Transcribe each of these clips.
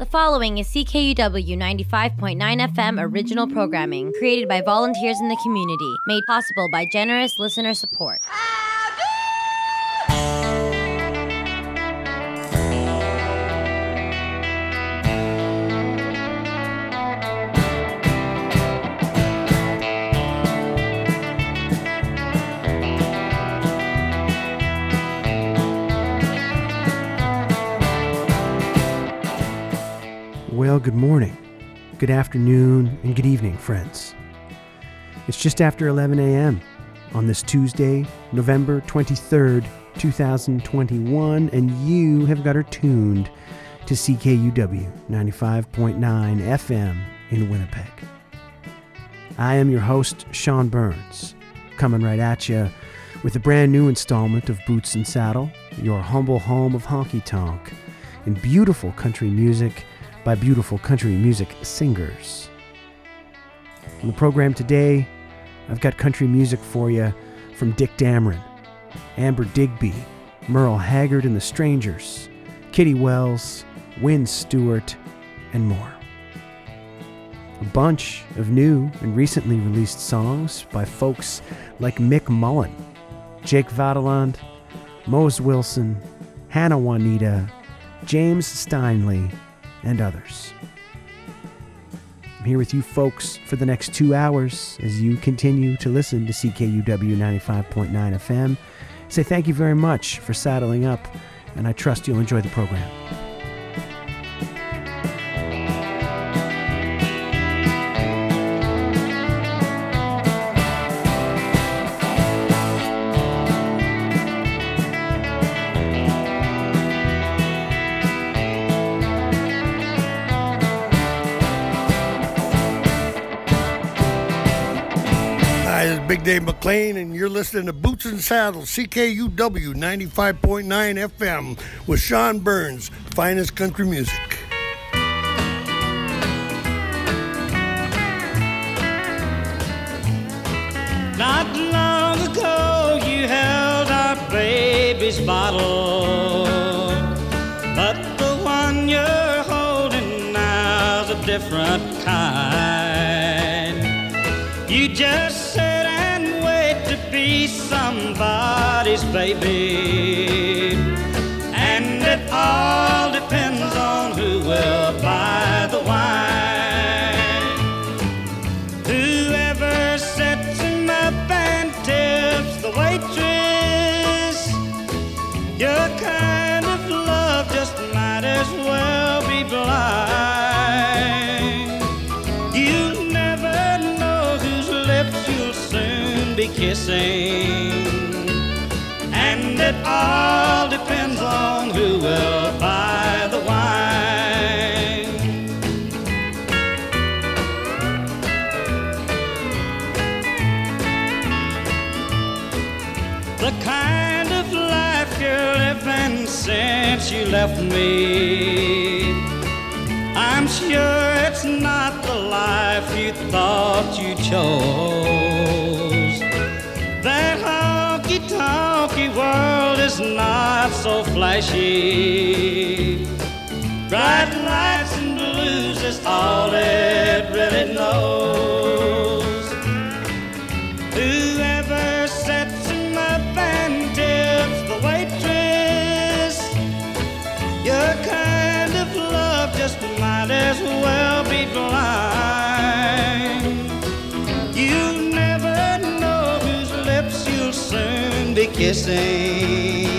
The following is CKUW 95.9 FM original programming created by volunteers in the community, made possible by generous listener support. Well, good morning, good afternoon, and good evening, friends. It's just after 11 a.m. on this Tuesday, November 23rd, 2021, and you have got her tuned to CKUW 95.9 FM in Winnipeg. I am your host, Sean Burns, coming right at you with a brand new installment of Boots and Saddle, your humble home of honky tonk and beautiful country music by beautiful country music singers. On the program today, I've got country music for you from Dick Dameron, Amber Digby, Merle Haggard and the Strangers, Kitty Wells, Wynn Stewart, and more. A bunch of new and recently released songs by folks like Mick Mullen, Jake Vaadeland, Mose Wilson, Hannah Juanita, James Steinley, and others. I'm here with you folks for the next two hours as you continue to listen to CKUW 95.9 FM. Say thank you very much for saddling up, and I trust you'll enjoy the program. Big Dave McLean, and you're listening to Boots and Saddles, CKUW 95.9 FM with Sean Burns, finest country music. Not long ago, you held our baby's bottle. Somebody's baby. Who will buy the wine. the kind of life you're living since you left me. I'm sure it's not the life you thought you chose. Not so flashy. Bright lights and blues is all it really knows. Whoever sets him up and tips the waitress, your kind of love just might as well be blind. You never know whose lips you'll soon be kissing.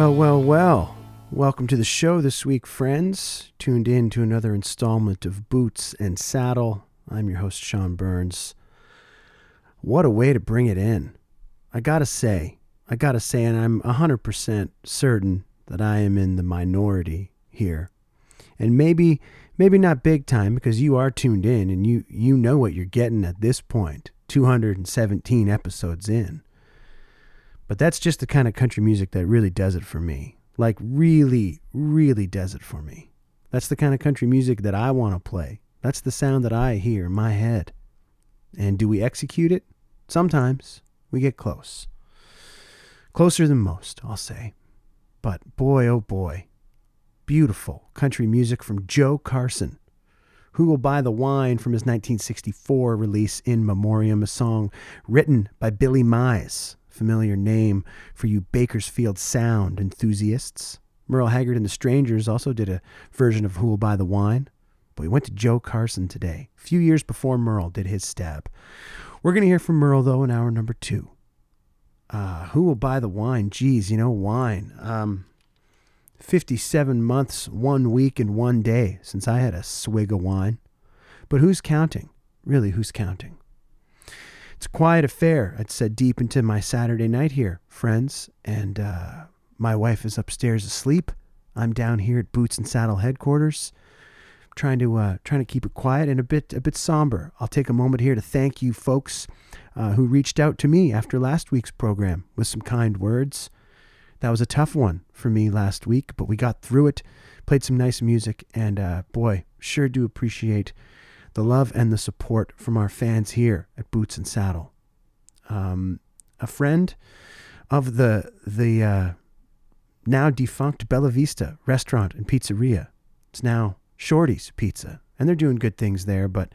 Well, well, well. Welcome to the show this week, friends. Tuned in to another installment of Boots and Saddle. I'm your host, Sean Burns. What a way to bring it in. I gotta say, I gotta say, and I'm 100% certain that I am in the minority here. And maybe, maybe not big time because you are tuned in and you, you know what you're getting at this point, 217 episodes in. But that's just the kind of country music that really does it for me. Like, really, really does it for me. That's the kind of country music that I want to play. That's the sound that I hear in my head. And do we execute it? Sometimes we get close. Closer than most, I'll say. But boy, oh boy, beautiful country music from Joe Carson. Who Will Buy the Wine from his 1964 release In Memoriam, a song written by Billy Mize, familiar name for you Bakersfield sound enthusiasts. Merle Haggard and the Strangers also did a version of Who Will Buy the Wine, but we went to Joe Carson today, a few years before Merle did his stab. We're going to hear from Merle, though, in hour number two. Uh, who will buy the wine? Geez, you know, wine. Um, 57 months, one week, and one day since I had a swig of wine. But who's counting? Really, who's counting? It's a quiet affair, I'd said deep into my Saturday night here, friends, and uh, my wife is upstairs asleep. I'm down here at Boots and Saddle headquarters trying to uh, trying to keep it quiet and a bit a bit somber. I'll take a moment here to thank you folks uh, who reached out to me after last week's program with some kind words. That was a tough one for me last week, but we got through it. Played some nice music, and uh, boy, sure do appreciate the love and the support from our fans here at Boots and Saddle. Um, a friend of the the uh, now defunct Bella Vista restaurant and pizzeria. It's now Shorty's Pizza, and they're doing good things there. But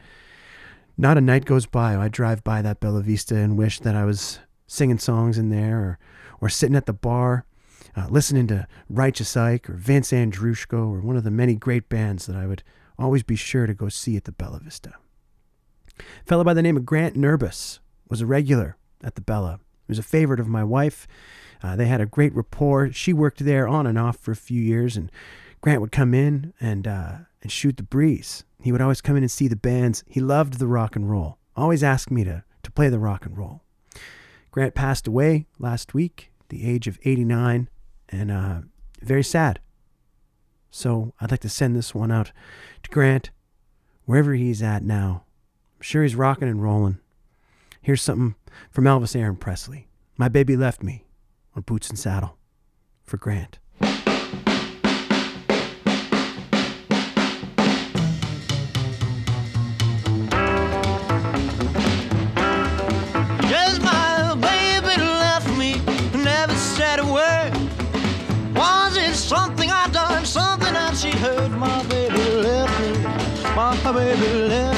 not a night goes by I drive by that Bella Vista and wish that I was singing songs in there, or or sitting at the bar, uh, listening to Righteous Ike or Vince Andrushko or one of the many great bands that I would always be sure to go see at the Bella Vista. A fellow by the name of Grant Nurbis was a regular at the Bella. He was a favorite of my wife. Uh, they had a great rapport. She worked there on and off for a few years, and Grant would come in and uh, and shoot the breeze. He would always come in and see the bands. He loved the rock and roll. Always asked me to, to play the rock and roll. Grant passed away last week, the age of 89, and uh, very sad. So I'd like to send this one out to Grant, wherever he's at now. I'm sure he's rocking and rolling. Here's something from Elvis Aaron Presley. My baby left me on Boots and Saddle for Grant. Baby left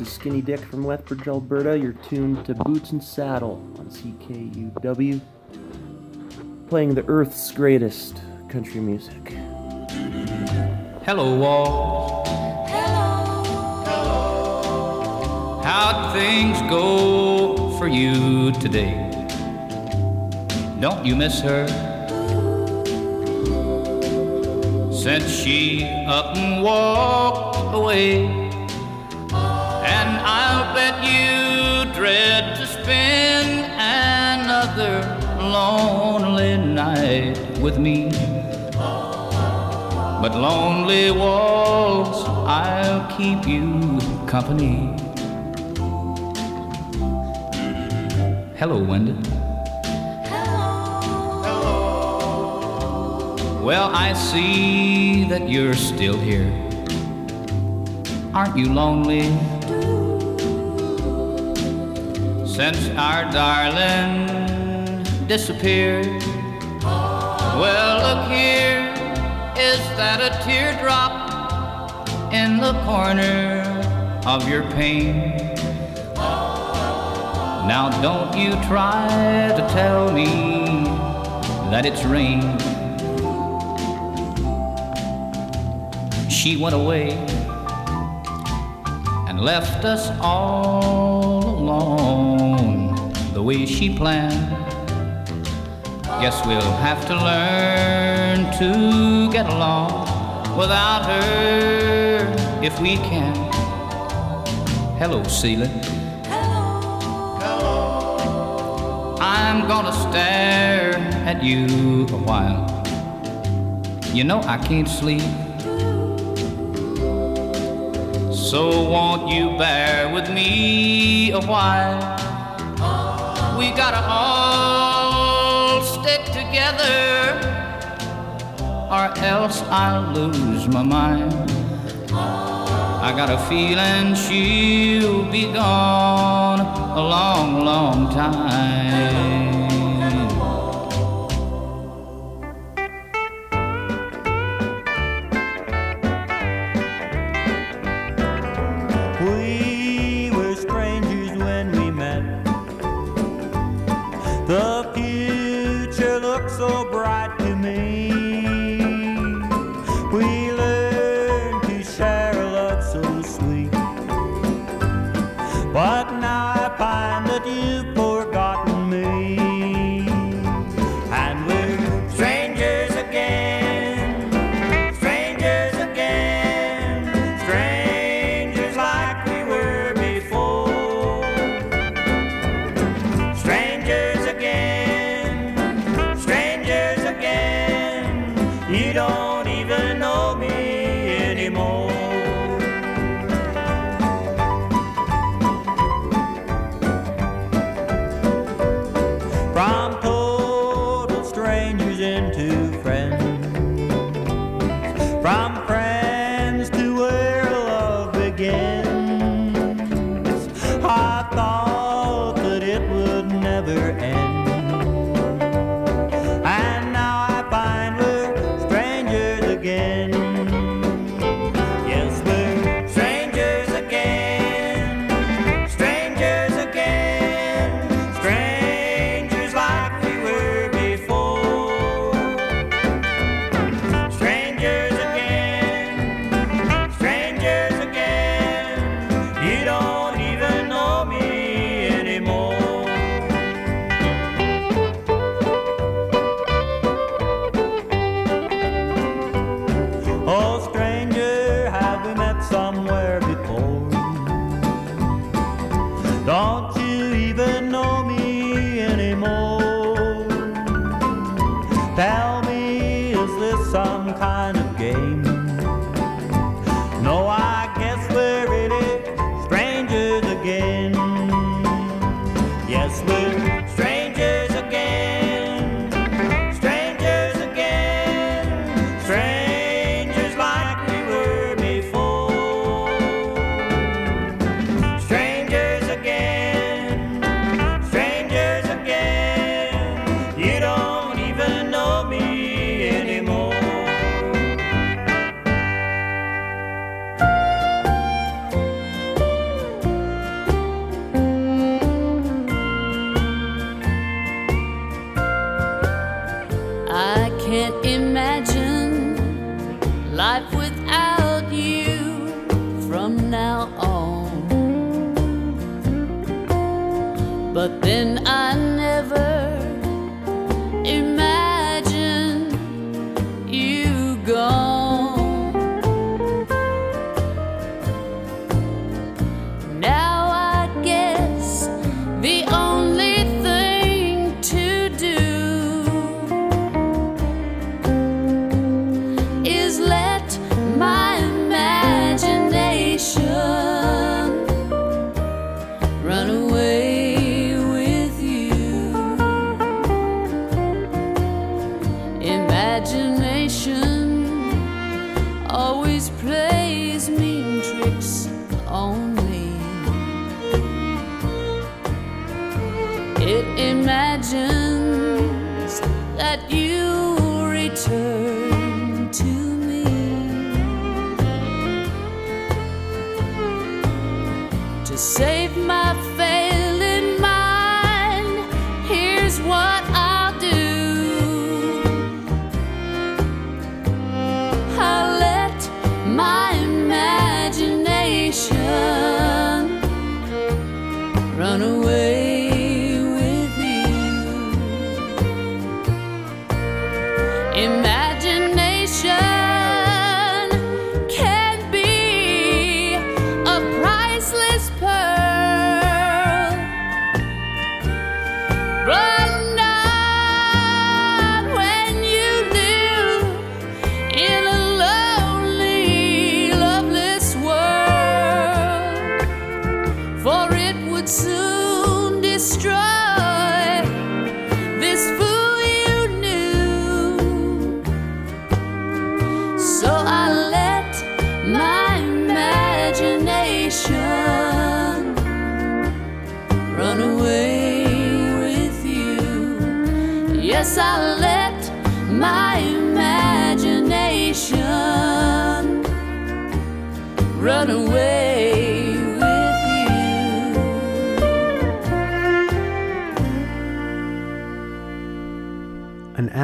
this is Skinny Dyck from Lethbridge, Alberta. You're tuned to Boots and Saddle on CKUW, playing the Earth's greatest country music. Hello, walls. How'd things go for you today? Don't you miss her? Since she up and walked away. Lonely night with me. But lonely walls, I'll keep you company. Hello, Wendy. Well, I see that you're still here. Aren't you lonely? Since our darling disappeared. Well, look here, is that a teardrop in the corner of your pain? Now, don't you try to tell me that it's rain. she went away and left us all alone the way she planned. Guess we'll have to learn to get along without her if we can. Hello, Celia. I'm gonna stare at you a while. You know I can't sleep. So won't you bear with me a while? We gotta all or else I'll lose my mind. I got a feeling she'll be gone a long, long time.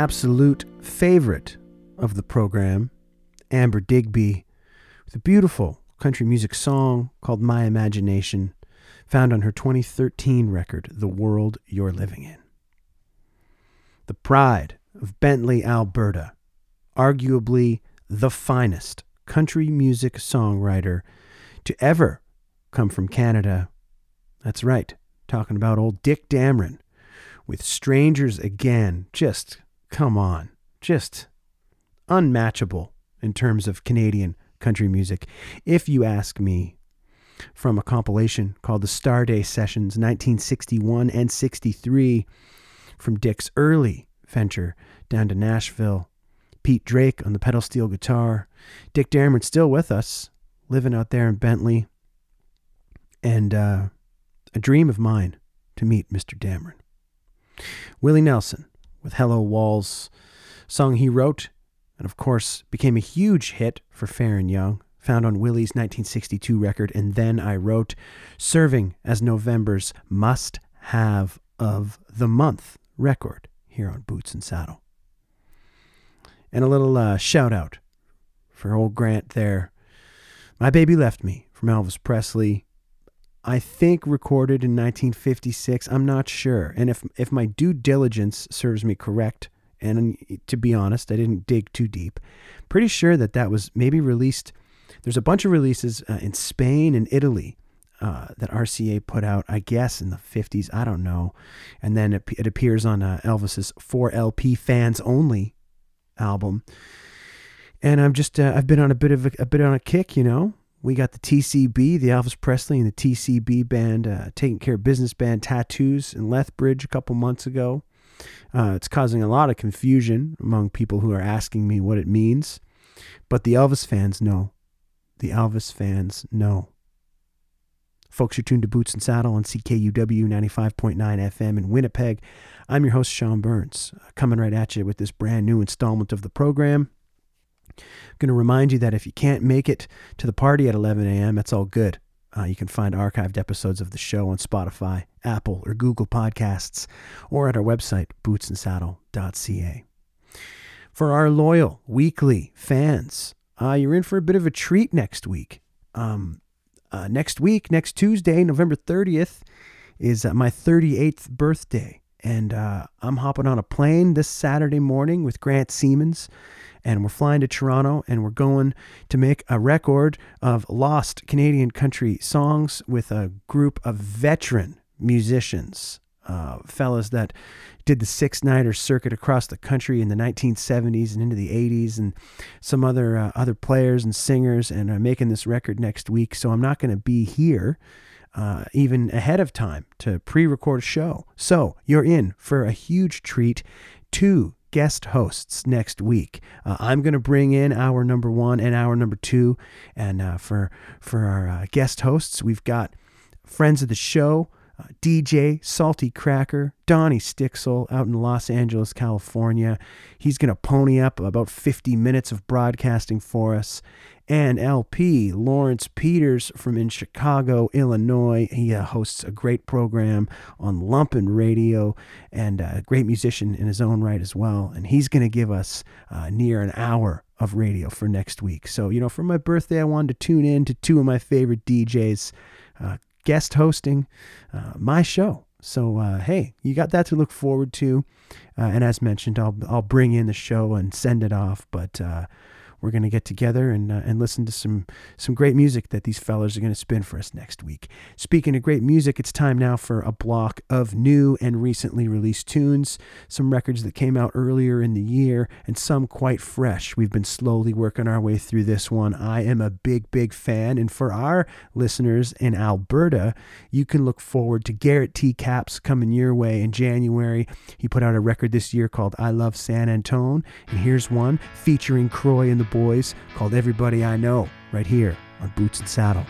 Absolute favorite of the program, Amber Digby, with a beautiful country music song called My Imagination, found on her 2013 record, The World You're Living In. The pride of Bentley, Alberta, arguably the finest country music songwriter to ever come from Canada. That's right, talking about old Dick Dameron with Strangers Again. Just come on, just unmatchable in terms of Canadian country music. If you ask me, from a compilation called the Starday Sessions 1961 and 63 from Dick's early venture down to Nashville. Pete Drake on the pedal steel guitar. Dick Dameron still with us, living out there in Bentley. And uh, a dream of mine to meet Mr. Dameron. Willie Nelson with Hello Walls, song he wrote and of course became a huge hit for Faron Young, found on Willie's 1962 record And Then I Wrote, serving as November's must have of the month record here on Boots and Saddle. And a little uh, shout out for old Grant there. My Baby Left Me from Elvis Presley. I think recorded in 1956. I'm not sure. And if if my due diligence serves me correct, and to be honest, I didn't dig too deep. Pretty sure that that was maybe released. There's a bunch of releases uh, in Spain and Italy uh, that RCA put out, I guess, in the 50s. I don't know. And then it, it appears on uh, Elvis's 4LP Fans Only album. And I'm just, uh, I've been on a bit of a, a bit on a kick, you know. We got the TCB, the Elvis Presley and the TCB band, uh, taking care of business band tattoos in Lethbridge a couple months ago. Uh, it's causing a lot of confusion among people who are asking me what it means. But the Elvis fans know. The Elvis fans know. Folks, you're tuned to Boots and Saddle on CKUW 95.9 FM in Winnipeg. I'm your host, Sean Burns, uh, coming right at you with this brand new installment of the program. I'm going to remind you that if you can't make it to the party at 11 a.m., that's all good. Uh, you can find archived episodes of the show on Spotify, Apple, or Google Podcasts, or at our website, bootsandsaddle.ca. For our loyal weekly fans, uh, you're in for a bit of a treat next week. Um, uh, next week, next Tuesday, November 30th, is uh, my 38th birthday. And uh, I'm hopping on a plane this Saturday morning with Grant Siemens and we're flying to Toronto and we're going to make a record of lost Canadian country songs with a group of veteran musicians, uh, fellas that did the six nighter circuit across the country in the 1970s and into the 80s, and some other uh, other players and singers, and are making this record next week. So I'm not going to be here. Uh, even ahead of time to pre record a show. So you're in for a huge treat two guest hosts next week. Uh, I'm going to bring in our number one and our number two. And uh, for, for our uh, guest hosts, we've got friends of the show. Uh, DJ Salty Cracker, Donnie Stixel out in Los Angeles, California. He's going to pony up about 50 minutes of broadcasting for us and LP Lawrence Peters from in Chicago, Illinois. He uh, hosts a great program on Lumpen Radio and a great musician in his own right as well. And he's going to give us uh, near an hour of radio for next week. So, you know, for my birthday, I wanted to tune in to two of my favorite DJs uh, guest hosting uh, my show. So uh, hey, you got that to look forward to. Uh, and as mentioned, I'll I'll bring in the show and send it off. But uh, we're going to get together and uh, and listen to some some great music that these fellas are going to spin for us next week. Speaking of great music, it's time now for a block of new and recently released tunes, some records that came out earlier in the year and some quite fresh. We've been slowly working our way through this one. I am a big big fan and for our listeners in Alberta, you can look forward to Garrett T. Capps coming your way in January. He put out a record this year called I Love San Antone, and here's one featuring Croy and the Boys called Everybody I Know, right here on Boots and Saddle.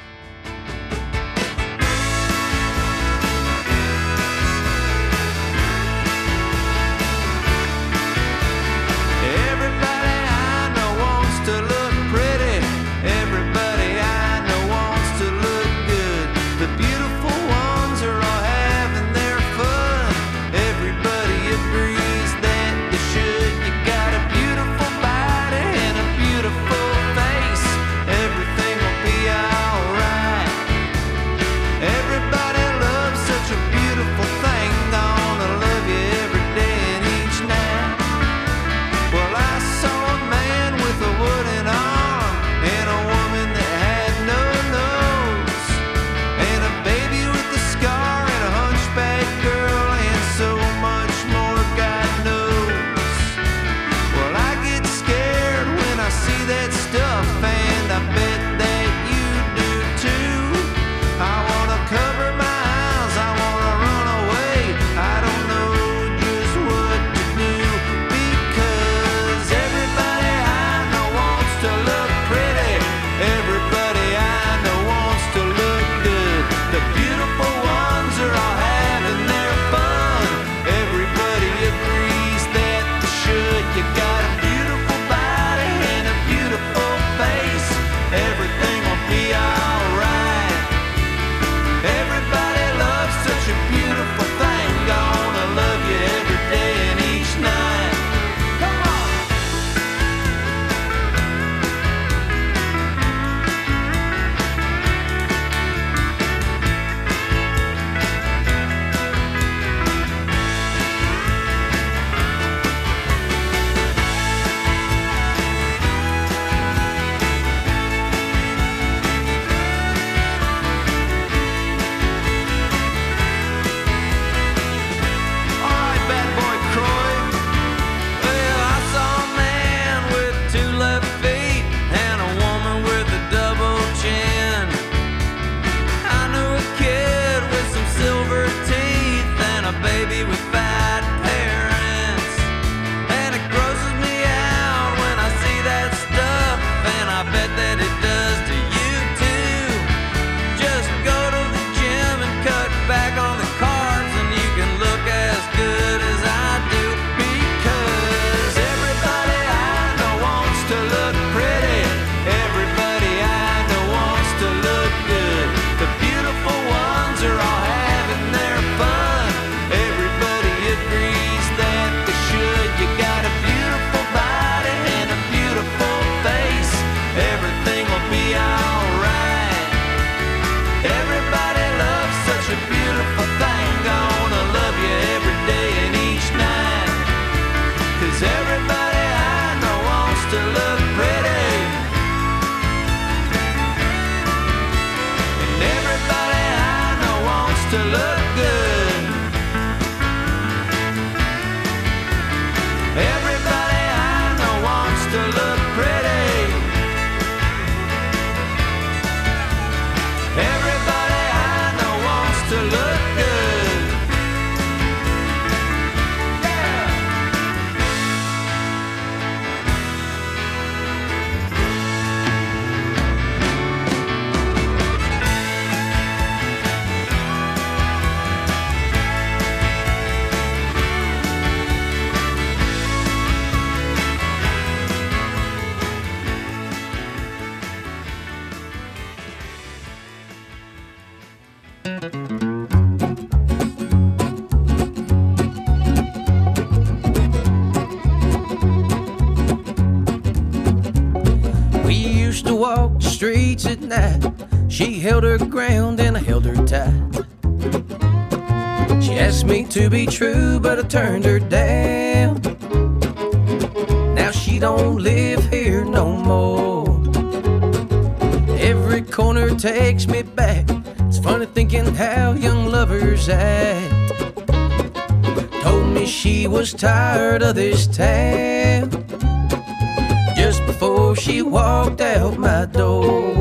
Streets at night. She held her ground and I held her tight. She asked me to be true, but I turned her down. Now she don't live here no more. Every corner takes me back. It's funny thinking how young lovers act. Told me she was tired of this town just before she walked out my door.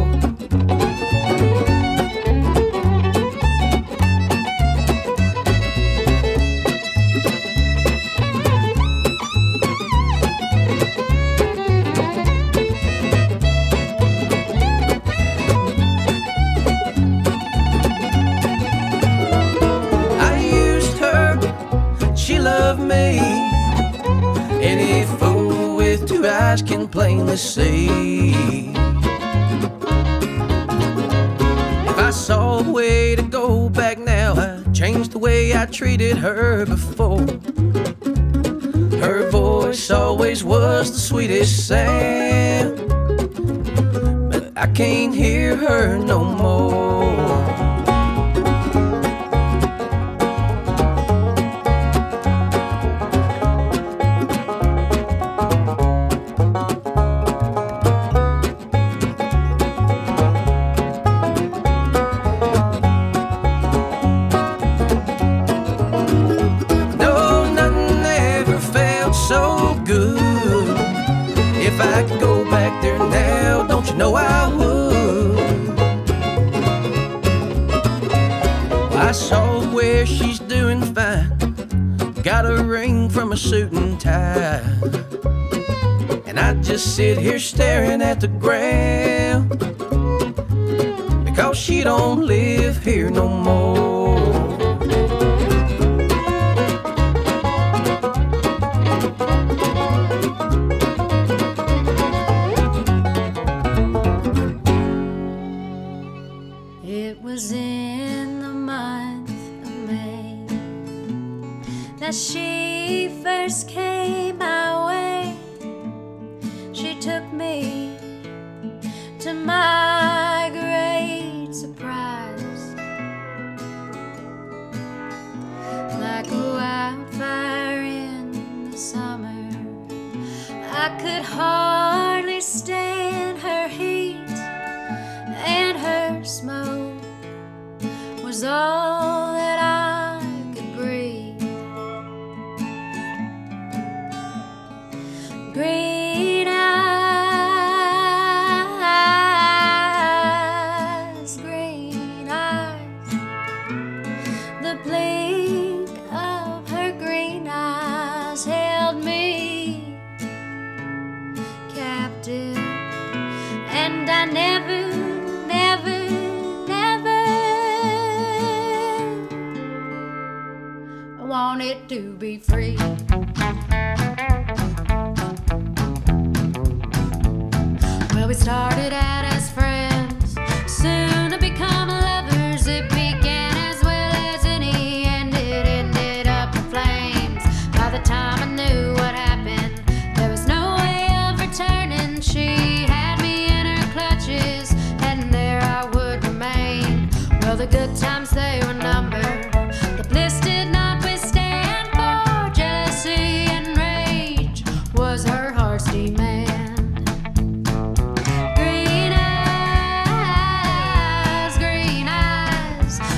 Plainly see. If I saw a way to go back now, I'd change the way I treated her before. Her voice always was the sweetest sound, but I can't hear her no more. At the. Because she don't live here no more.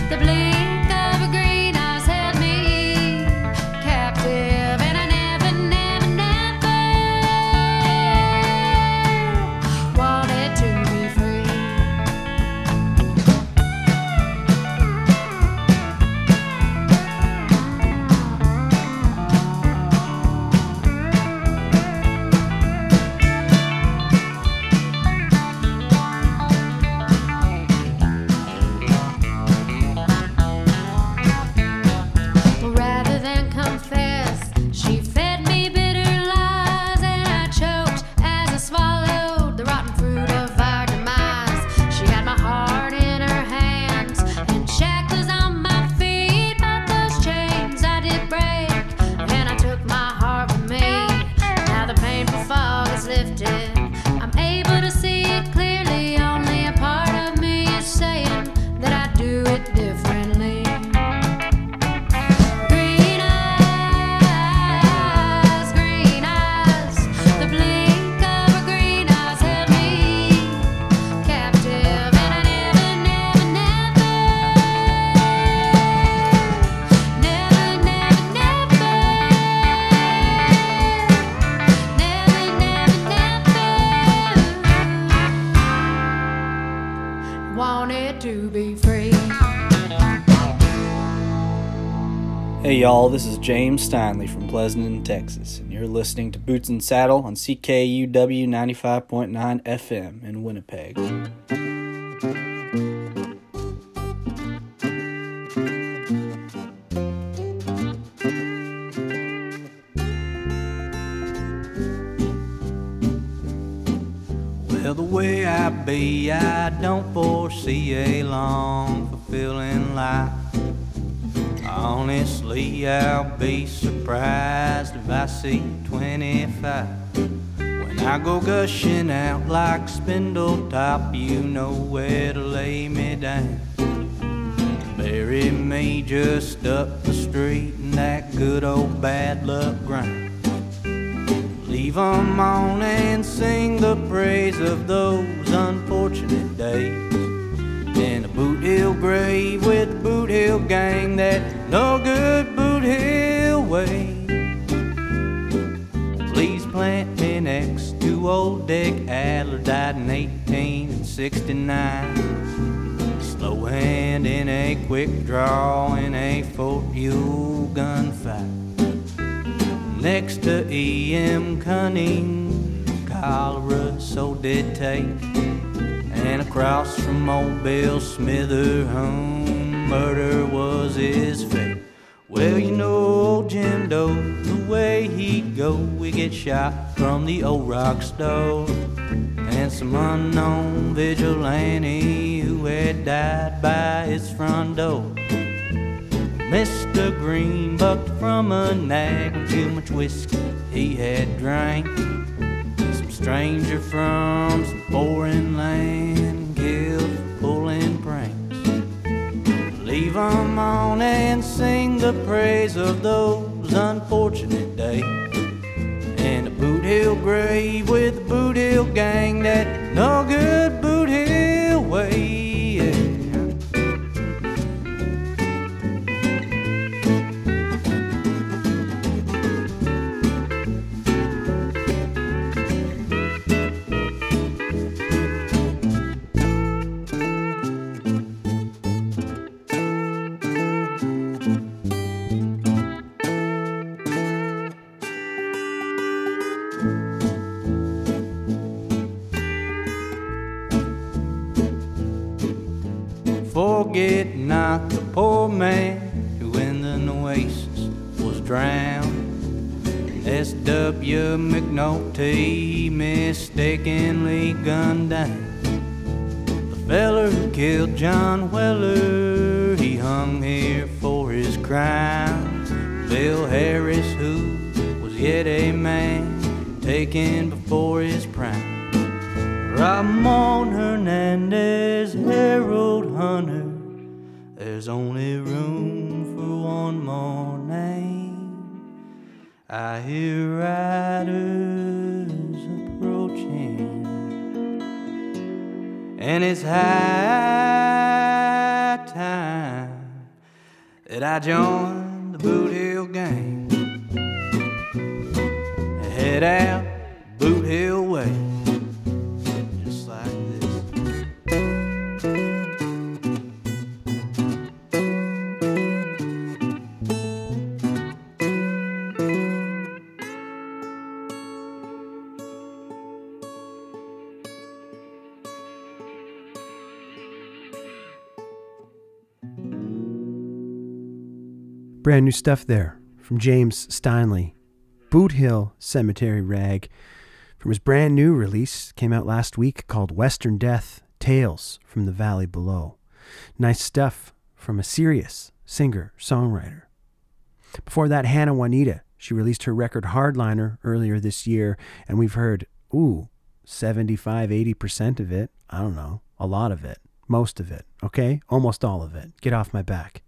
The blink James Steinle from Pleasanton, Texas, and you're listening to Boots and Saddle on CKUW 95.9 FM in Winnipeg. Well, the way I be, I don't foresee a long, I'll be surprised if I see 25. When I go gushing out like Spindletop, you know where to lay me down. Bury me just up the street in that good old bad luck grind. Leave 'em on and sing the praise of those unfortunate days. In a Boot Hill grave with Boot Hill gang, that 1869. Slow hand in a quick draw in a Fort Ewell gunfight. Next to E.M. Cunning, cholera so did take. And across from old Bill Smither home, murder was his fate. Well, you know old Jim Doe, the way he'd go, we get shot from the old rock stove. And some unknown vigilante who had died by his front door. Mr. Green bucked from a nag with too much whiskey he had drank. Some stranger from some foreign land killed for pulling pranks. Leave 'em on and sing the praise of those unfortunate days. And a Boot Hill grave with the Boot Hill gang that no good McNulty Brand new stuff there from James Steinle. Boot Hill Cemetery Rag from his brand new release came out last week called Western Death Tales from the Valley Below. Nice stuff from a serious singer songwriter. Before that, Hannah Juanita. She released her record Hardliner earlier this year, and we've heard, ooh, 75, 80% of it. I don't know, a lot of it, most of it, okay? Almost all of it. Get off my back.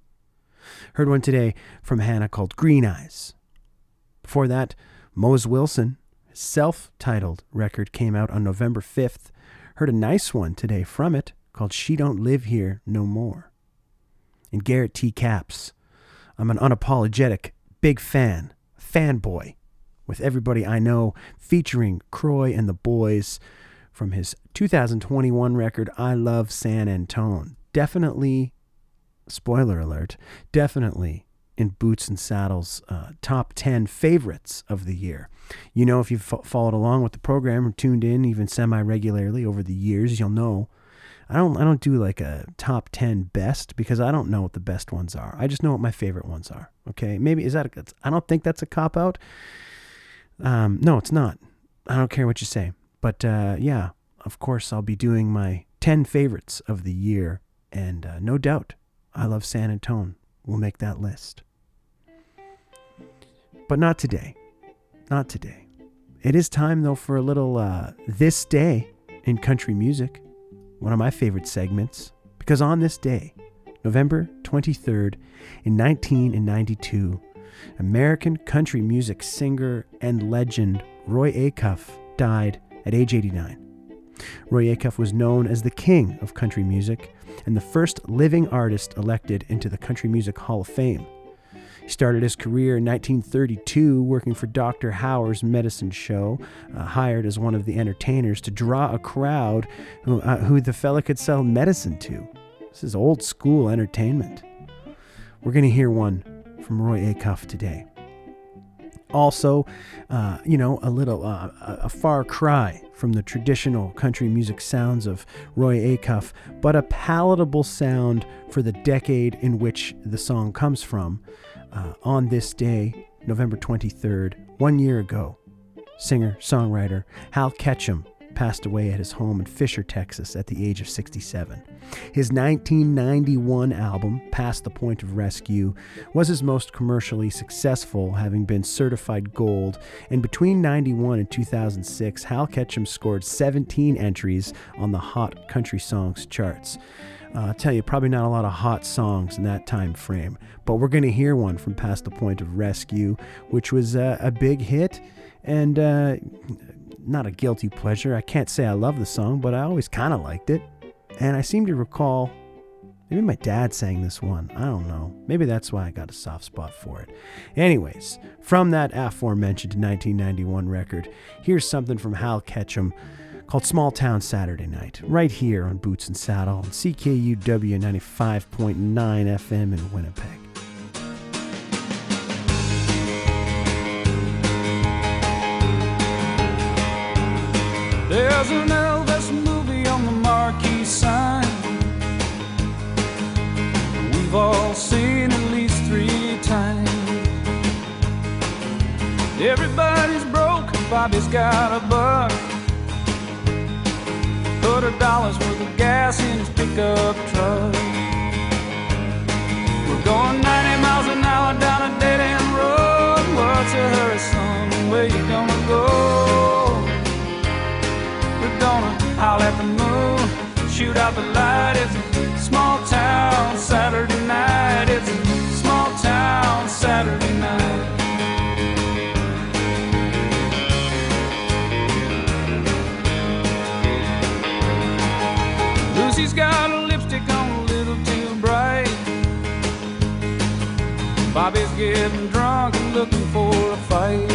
Heard one today from Hannah called Green Eyes. Before that, Mose Wilson, self titled record came out on November 5th. Heard a nice one today from it called She Don't Live Here No More. And Garrett T. Capps. I'm an unapologetic big fan, fanboy, with everybody I know, featuring Croy and the boys from his 2021 record, I Love San Antone. Definitely, spoiler alert, definitely in Boots and Saddles' uh, top 10 favorites of the year. You know, if you've fo- followed along with the program or tuned in even semi regularly over the years, you'll know. I don't, I don't do like a top 10 best because I don't know what the best ones are. I just know what my favorite ones are. Okay. Maybe, is that, a, I don't think that's a cop out. Um, no, it's not. I don't care what you say. But uh, yeah, of course, I'll be doing my 10 favorites of the year. And uh, no doubt, I love San Antone. We'll make that list. But not today. Not today. It is time, though, for a little uh, This Day in Country Music, one of my favorite segments, because on this day, November 23rd, in 1992, American country music singer and legend Roy Acuff died at age 89. Roy Acuff was known as the king of country music and the first living artist elected into the Country Music Hall of Fame. He started his career in 1932 working for Dr. Howard's Medicine Show, uh, hired as one of the entertainers to draw a crowd who, uh, who the fella could sell medicine to. This is old school entertainment. We're going to hear one from Roy Acuff today. Also, uh, you know, a little, uh, a far cry from the traditional country music sounds of Roy Acuff, but a palatable sound for the decade in which the song comes from. Uh, on this day, November 23rd, one year ago, singer songwriter Hal Ketchum passed away at his home in Fischer, Texas, at the age of 67. His 1991 album, Past the Point of Rescue, was his most commercially successful, having been certified gold. And between 91 and 2006, Hal Ketchum scored 17 entries on the Hot Country Songs charts. Uh, I'll tell you, probably not a lot of hot songs in that time frame, but we're going to hear one from Past the Point of Rescue, which was uh, a big hit and uh, not a guilty pleasure. I can't say I love the song, but I always kind of liked it. And I seem to recall maybe my dad sang this one. I don't know. Maybe that's why I got a soft spot for it. Anyways, from that aforementioned 1991 record, here's something from Hal Ketchum called Small Town Saturday Night, right here on Boots and Saddle on CKUW 95.9 FM in Winnipeg. There's an Elvis movie on the marquee sign. We've all seen at least three times. Everybody's broke, Bobby's got a buck. A dollar's worth of gas in his pickup truck. We're going 90 miles an hour down a dead end road. What's a hurry, son? Where you gonna go? Gonna howl at the moon, shoot out the light. It's a small town Saturday night. It's a small town Saturday night. Lucy's got a lipstick on a little too bright. Bobby's getting drunk and looking for a fight.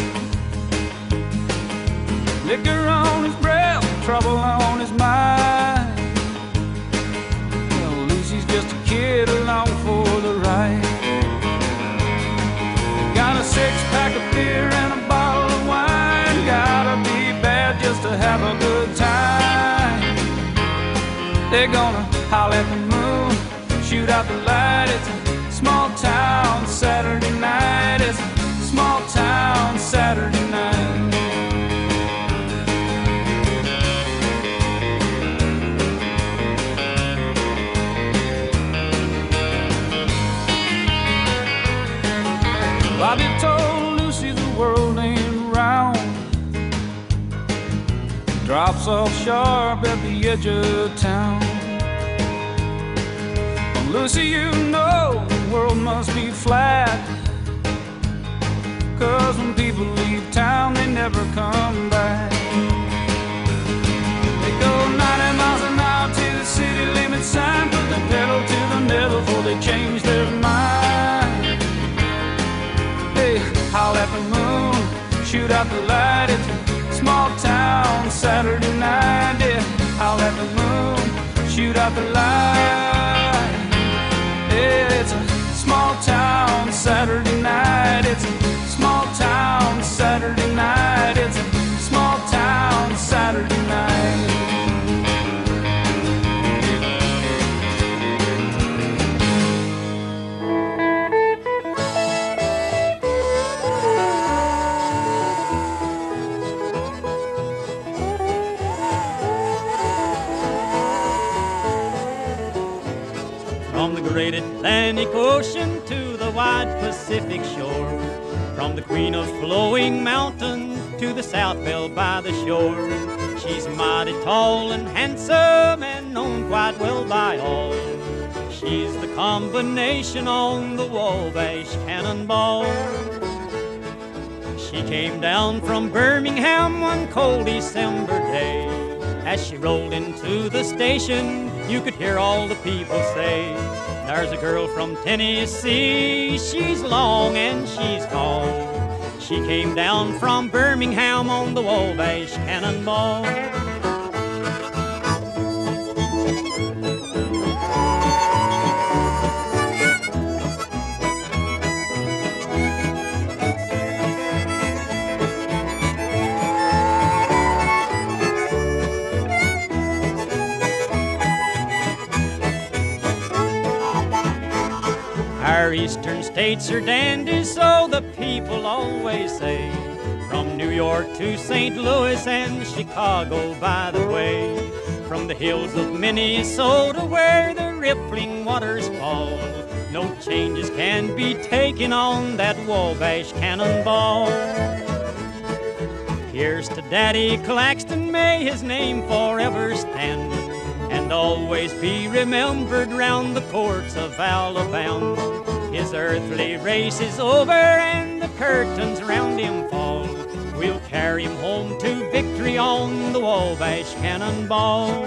Liquor on his trouble on his mind. Well, Lucy's just a kid along for the ride. Got a six pack of beer and a bottle of wine. Gotta be bad just to have a good time. They're gonna holler at the moon, shoot out the light. It's a small town Saturday night. It's a small town Saturday night. Drops off sharp at the edge of town. Lucy, you know the world must be flat. Cause when people leave town, they never come back. They go 90 miles an hour to the city limit sign, put the pedal to the metal before they change their mind. Hey, howl at the moon, shoot out the light. Saturday night. Yeah, I'll let the moon shoot out the light. It's a small town Saturday night. It's a small town Saturday night. It's a small town Saturday night. Atlantic Ocean to the wide Pacific shore. From the queen of flowing mountains to the South bell by the shore. She's mighty tall and handsome and known quite well by all. She's the combination on the Wabash Cannonball. She came down from Birmingham one cold December day. As she rolled into the station, you could hear all the people say, There's a girl from Tennessee, she's long and she's tall. She came down from Birmingham on the Wabash Cannonball. Eastern states are dandies, so the people always say. From New York to St. Louis and Chicago, by the way. From the hills of Minnesota, where the rippling waters fall. No changes can be taken on that Wabash Cannonball. Here's to Daddy Claxton, may his name forever stand and always be remembered round the courts of Alabama. His earthly race is over and the curtains round him fall. We'll carry him home to victory on the Wabash Cannonball.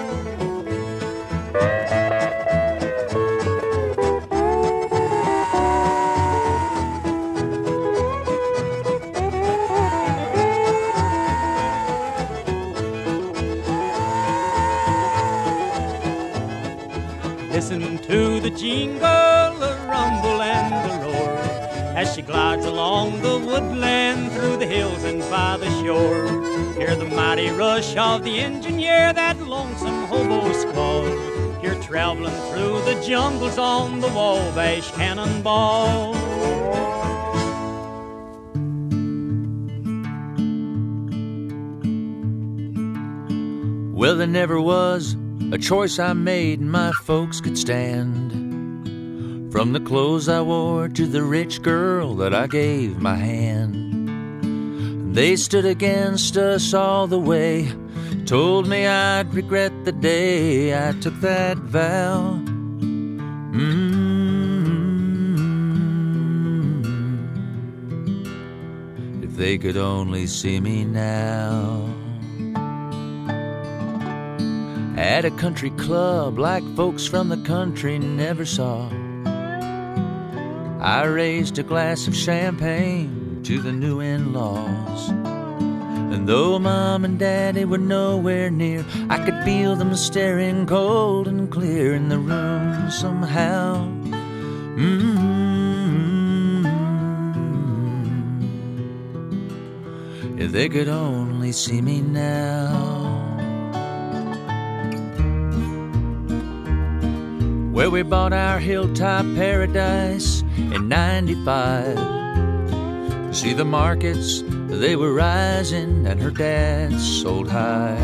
Listen to the jingle, she glides along the woodland through the hills and by the shore. Hear the mighty rush of the engineer, that lonesome hobo squall. Hear traveling through the jungles on the Wabash Cannonball. Well, there never was a choice I made my folks could stand. From the clothes I wore to the rich girl that I gave my hand. They stood against us all the way, told me I'd regret the day I took that vow. Mm. If they could only see me now. At a country club like folks from the country never saw. I raised a glass of champagne to the new in laws. And though mom and daddy were nowhere near, I could feel them staring cold and clear in the room somehow. Mm-hmm. If they could only see me now. where we bought our hilltop paradise in 95. See the markets, they were rising, and her dad sold high.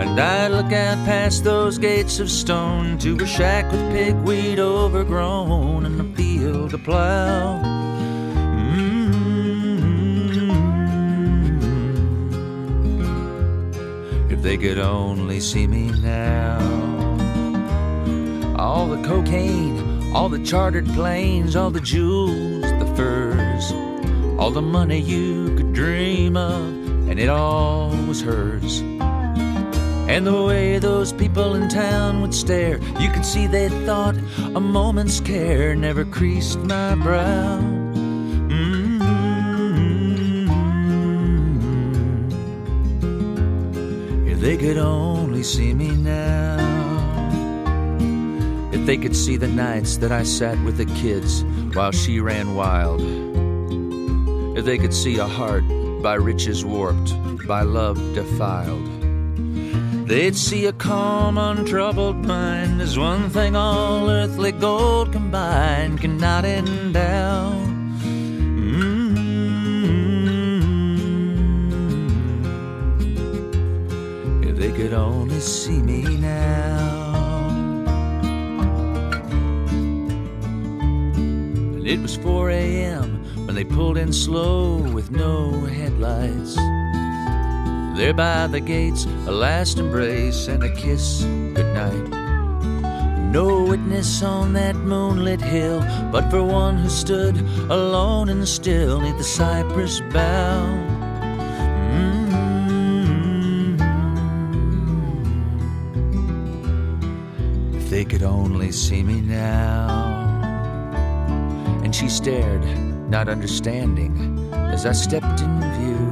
And I look out past those gates of stone to a shack with pigweed overgrown and a field to plow. Mm-hmm. If they could only see me now all the cocaine, all the chartered planes, all the jewels, the furs, all the money you could dream of, and it all was hers. And the way those people in town would stare, you could see they thought a moment's care never creased my brow. Mm-hmm. If they could only only see me now. If they could see the nights that I sat with the kids while she ran wild. If they could see a heart by riches warped, by love defiled. They'd see a calm, untroubled mind as one thing all earthly gold combined cannot endow. Mm. If they could only see me now. It was 4 a.m. when they pulled in slow with no headlights. There by the gates, a last embrace and a kiss goodnight. No witness on that moonlit hill, but for one who stood alone and still neath the cypress bough. Mm. If they could only see me now. She stared, not understanding, as I stepped in view.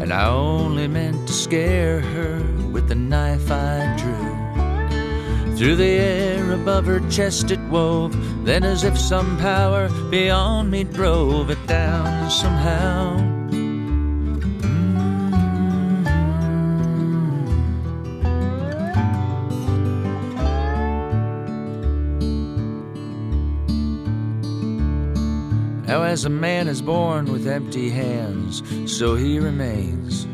And I only meant to scare her with the knife I drew. Through the air above her chest it wove, then as if some power beyond me drove it down somehow. As a man is born with empty hands, so he remains.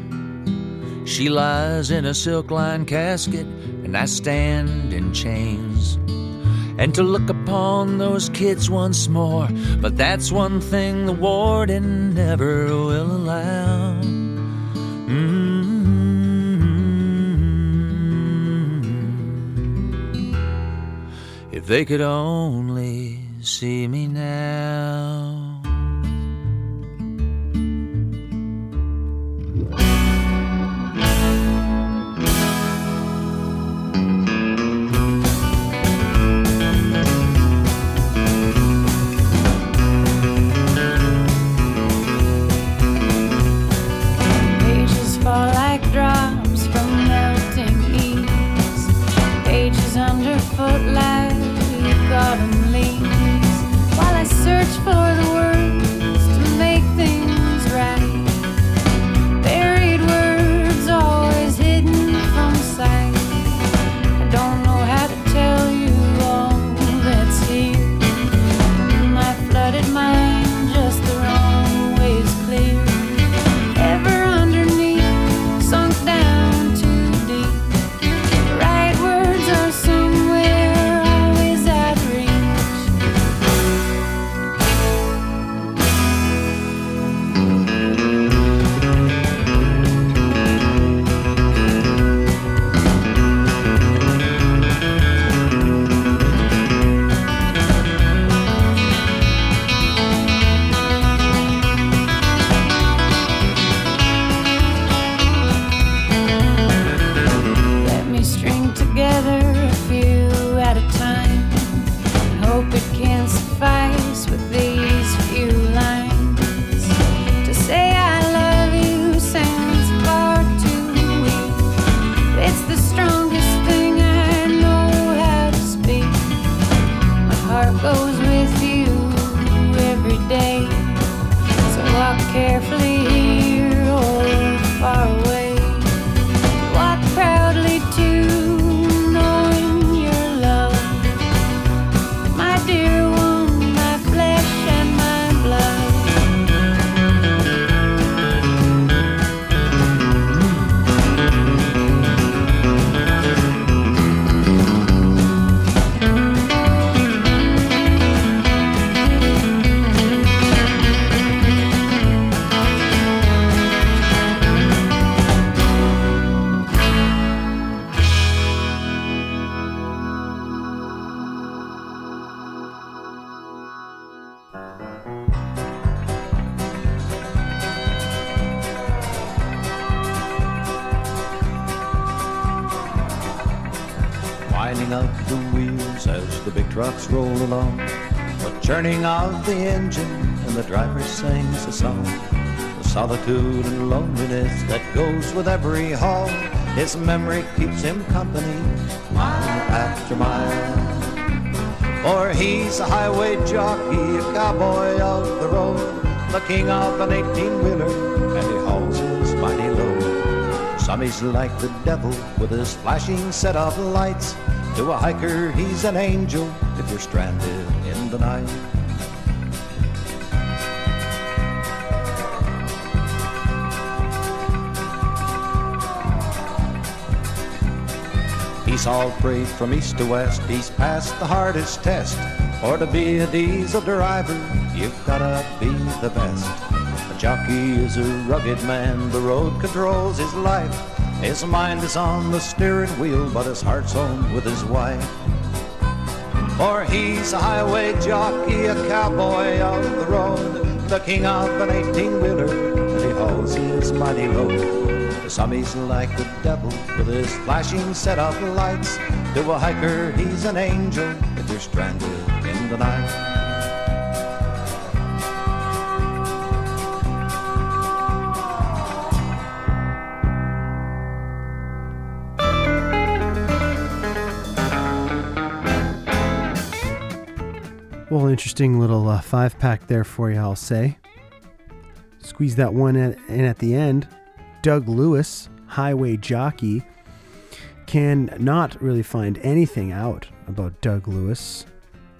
She lies in a silk lined casket, and I stand in chains. And to look upon those kids once more, but that's one thing the warden never will allow. Mm. If they could only see me now. His memory keeps him company mile after mile. For he's a highway jockey, a cowboy of the road, the king of an 18 wheeler, and he hauls his mighty load. Some he's like the devil with his flashing set of lights. To a hiker, he's an angel if you're stranded in the night. He's all freight from east to west. He's passed the hardest test. For to be a diesel driver, you've gotta be the best. A jockey is a rugged man. The road controls his life. His mind is on the steering wheel, but his heart's home with his wife. For he's a highway jockey, a cowboy of the road, the king of an 18 wheeler, and he hauls his mighty load. Some he's like the devil with his flashing set of lights. To a hiker, he's an angel if you're stranded in the night. Well, interesting little uh, five pack there for you, I'll say. Squeeze that one in at the end. Doug Lewis, highway jockey, can not really find anything out about Doug Lewis,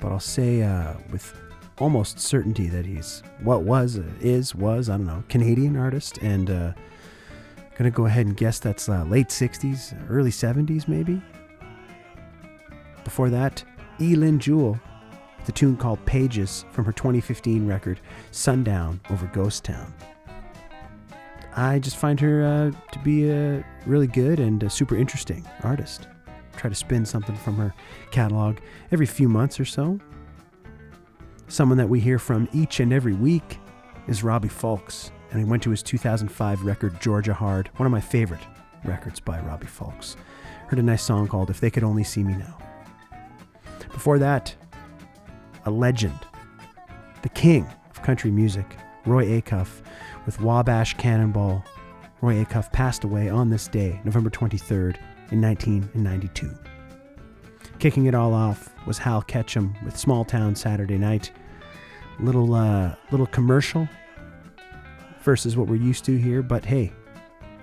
but I'll say uh, with almost certainty that he's what was, uh, is, was, I don't know, Canadian artist, and uh, gonna go ahead and guess that's uh, late 60s, early 70s, maybe. Before that, Eilen Jewell, the tune called Pages from her 2015 record Sundown over Ghost Town. I just find her uh, to be a really good and super interesting artist. Try to spin something from her catalog every few months or so. Someone that we hear from each and every week is Robbie Fulks, and we went to his 2005 record Georgia Hard, one of my favorite records by Robbie Fulks. Heard a nice song called If They Could Only See Me Now. Before that, a legend, the king of country music, Roy Acuff, with Wabash Cannonball. Roy Acuff passed away on this day, November 23rd, in 1992. Kicking it all off was Hal Ketchum with Small Town Saturday Night. Little uh, little commercial versus what we're used to here, but hey,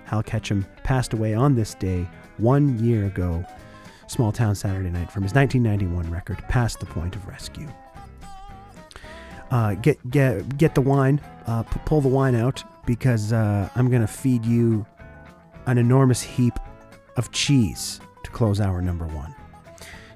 Hal Ketchum passed away on this day one year ago. Small Town Saturday Night from his 1991 record, Past the Point of Rescue. Uh, get get get the wine, uh, p- pull the wine out because uh, I'm gonna feed you an enormous heap of cheese to close hour number one.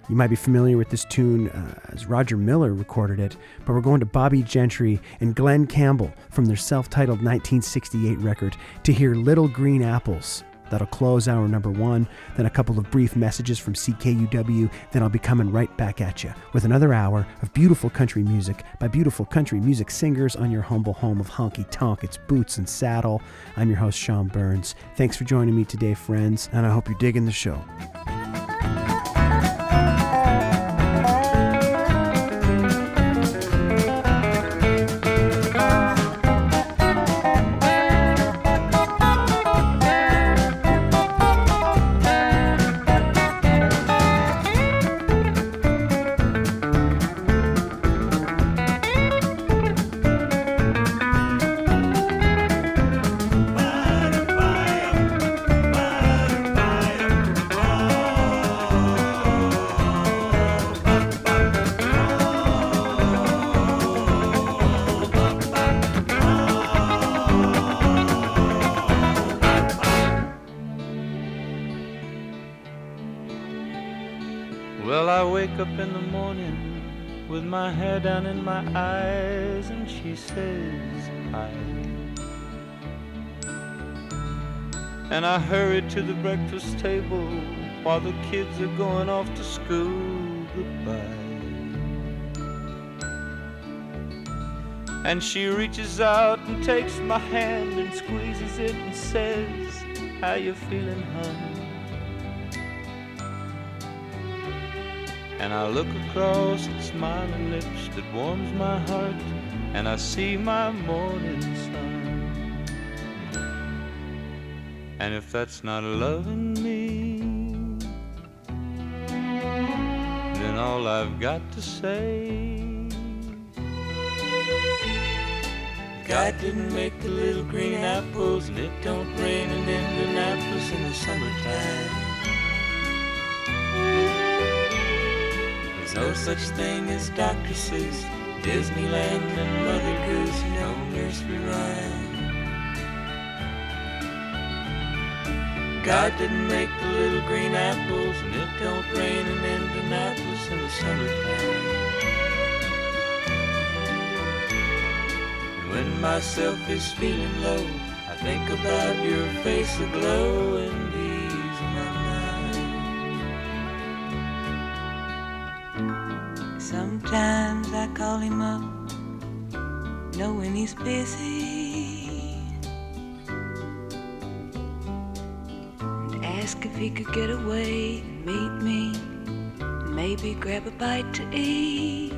You might be familiar with this tune uh, as Roger Miller recorded it, but we're going to Bobbie Gentry and Glen Campbell from their self-titled 1968 record to hear "Little Green Apples." That'll close hour number one. Then a couple of brief messages from CKUW. Then I'll be coming right back at you with another hour of beautiful country music by beautiful country music singers on your humble home of honky tonk. It's Boots and Saddle. I'm your host, Sean Burns. Thanks for joining me today, friends, and I hope you're digging the show. And I hurry to the breakfast table while the kids are going off to school. Goodbye. And she reaches out and takes my hand and squeezes it and says, How you feeling, hon? And I look across at smiling lips that warms my heart, and I see my morning sun. And if that's not loving me, then all I've got to say. God didn't make the little green apples, and it don't rain in Indianapolis in the summertime. There's no such thing as Dr. Seuss, Disneyland, and Mother Goose, no nursery rhyme. God didn't make the little green apples, and it don't rain in Indianapolis in the summertime. And when myself is feeling low, I think about your face aglow and ease my mind. Sometimes I call him up, knowing he's busy. He could get away and meet me, maybe grab a bite to eat.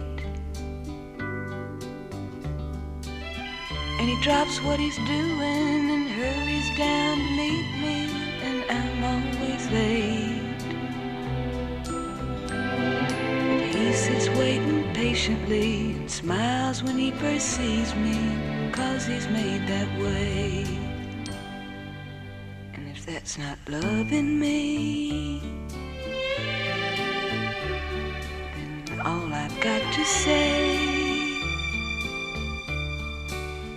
And he drops what he's doing and hurries down to meet me, and I'm always late. But he sits waiting patiently and smiles when he first sees me, cause he's made that way. And that's not loving me, then all I've got to say.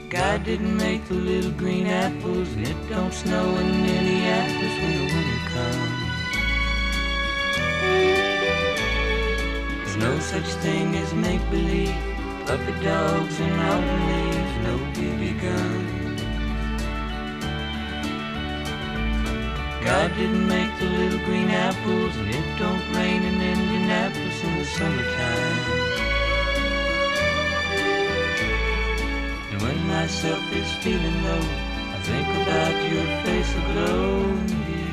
God didn't make the little green apples, and it don't snow in Minneapolis when the winter comes. There's no such thing as make believe, puppy dogs and mountain leaves, no BB guns. God didn't make the little green apples, and it don't rain in Indianapolis in the summertime. And when myself is feeling low, I think about your face aglow ease.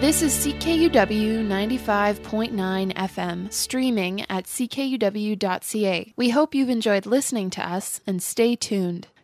This is CKUW 95.9 FM, streaming at ckuw.ca. We hope you've enjoyed listening to us and stay tuned.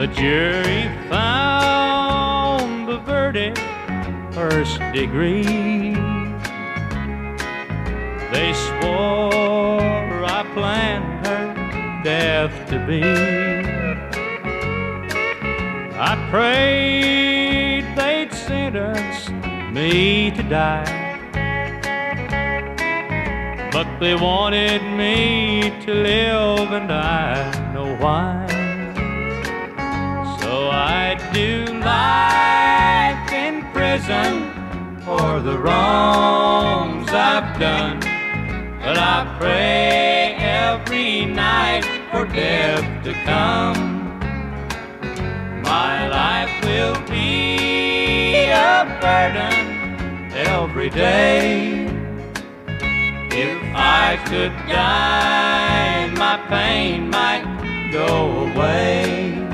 The jury found the verdict first degree. They swore I planned her death to be. I prayed they'd sentence me to die. But they wanted me to live, and I know why. So I do life in prison for the wrongs I've done. But I pray every night for death to come. My life will be a burden every day. If I could die, my pain might go away.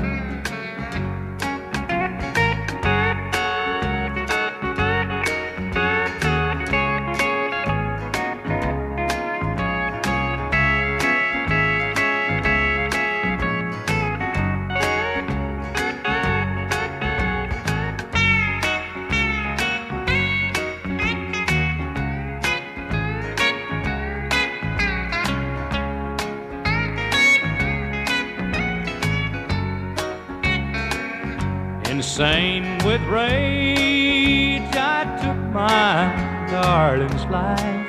Insane with rage, I took my darling's life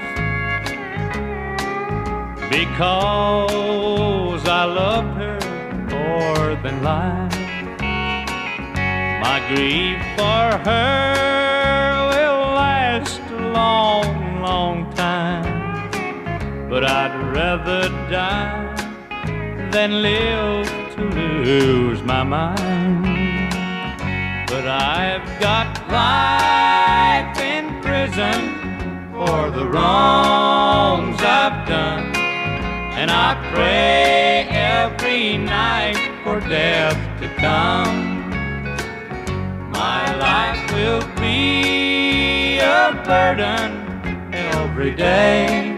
because I loved her more than life. My grief for her will last a long, long time, but I'd rather die than live to lose my mind. But I've got life in prison for the wrongs I've done. And I pray every night for death to come. My life will be a burden every day.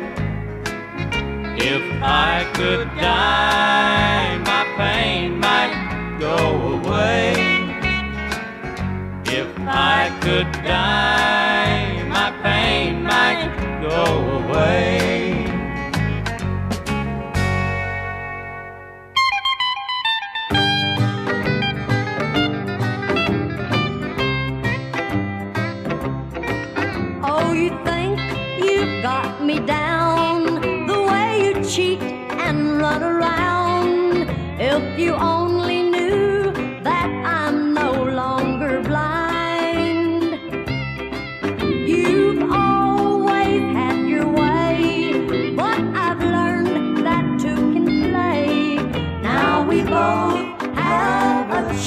If I could die, my pain I could die, we both have a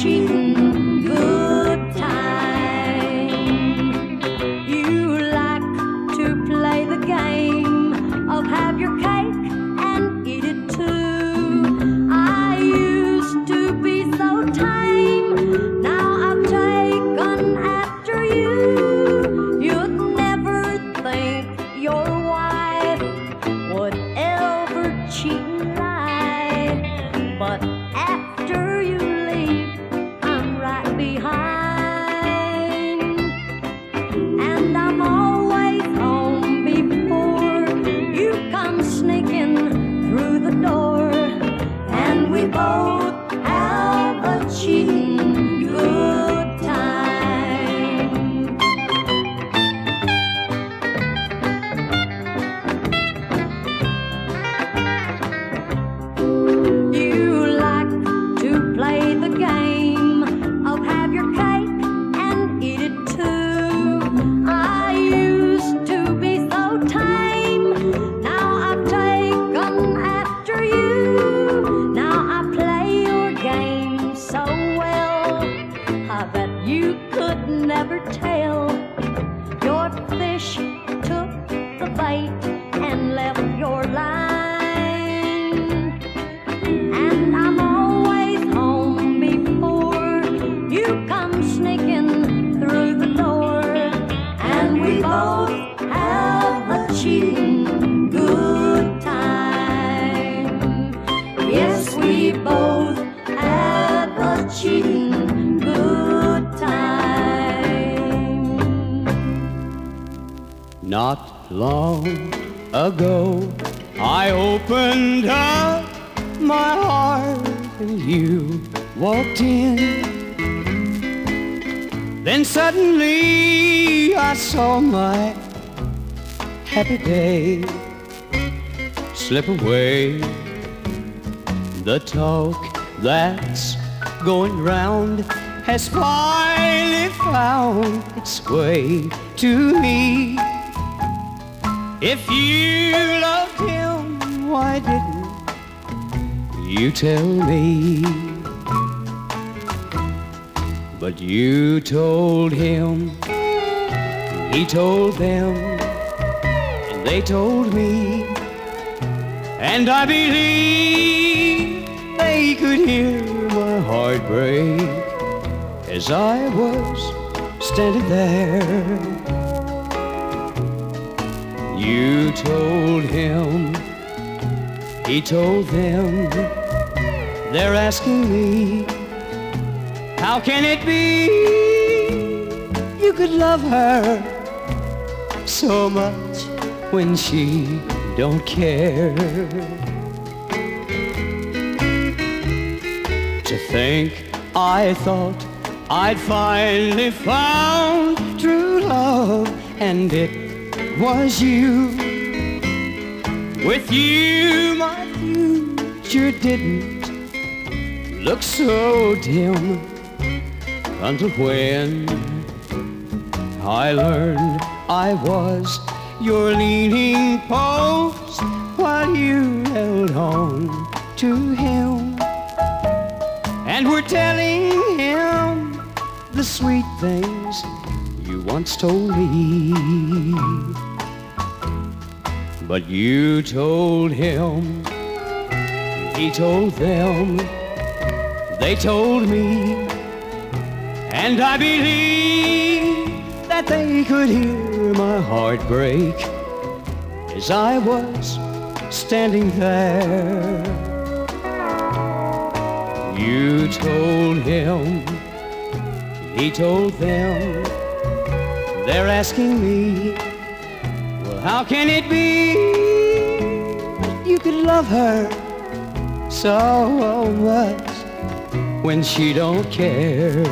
has finally found its way to me. If you loved him, why didn't you tell me? But you told him He told them, and they told me, and I believe they could hear my heart break as I was standing there. You told him, he told them, they're asking me, how can it be you could love her so much when she don't care? To think I thought I'd finally found true love and it was you. With you my future didn't look so dim until when I learned I was your leaning post while you held on to him and were telling him the sweet things you once told me. But you told him, he told them, they told me, and I believe that they could hear my heart break as I was standing there. You told him, he told them, they're asking me, well, how can it be you could love her so much when she don't care?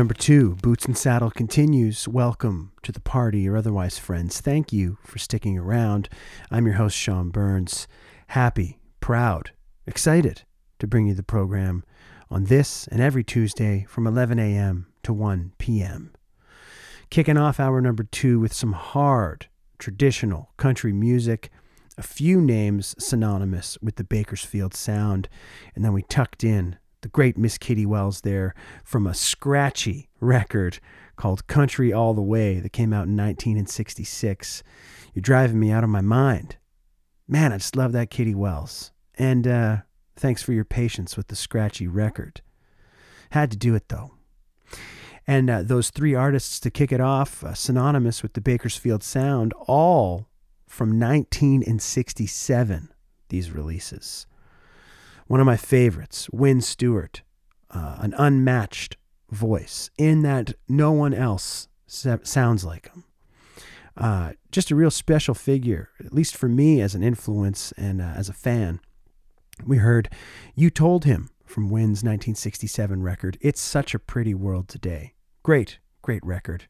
Number two, Boots and Saddle continues. Welcome to the party, or otherwise, friends. Thank you for sticking around. I'm your host, Sean Burns. Happy, proud, excited to bring you the program on this and every Tuesday from 11 a.m. to 1 p.m. Kicking off hour number two with some hard, traditional country music, a few names synonymous with the Bakersfield sound, and then we tucked in the great Miss Kitty Wells there from a scratchy record called Country All the Way that came out in 1966. You're driving me out of my mind. Man, I just love that Kitty Wells. And uh, thanks for your patience with the scratchy record. Had to do it though. And uh, those three artists to kick it off, uh, synonymous with the Bakersfield sound, all from 1967, these releases. One of my favorites, Wynn Stewart, uh, an unmatched voice in that no one else sounds like him. Uh, just a real special figure, at least for me as an influence and uh, as a fan. We heard You Told Him from Wynn's 1967 record. It's such a pretty world today. Great, great record.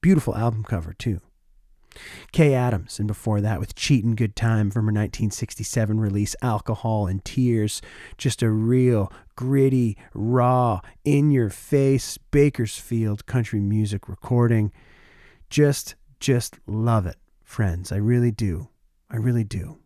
Beautiful album cover, too. Kay Adams, and before that with Cheatin' Good Time from her 1967 release, Alcohol and Tears. Just a real gritty, raw, in your face Bakersfield country music recording. Just, just love it, friends. I really do. I really do.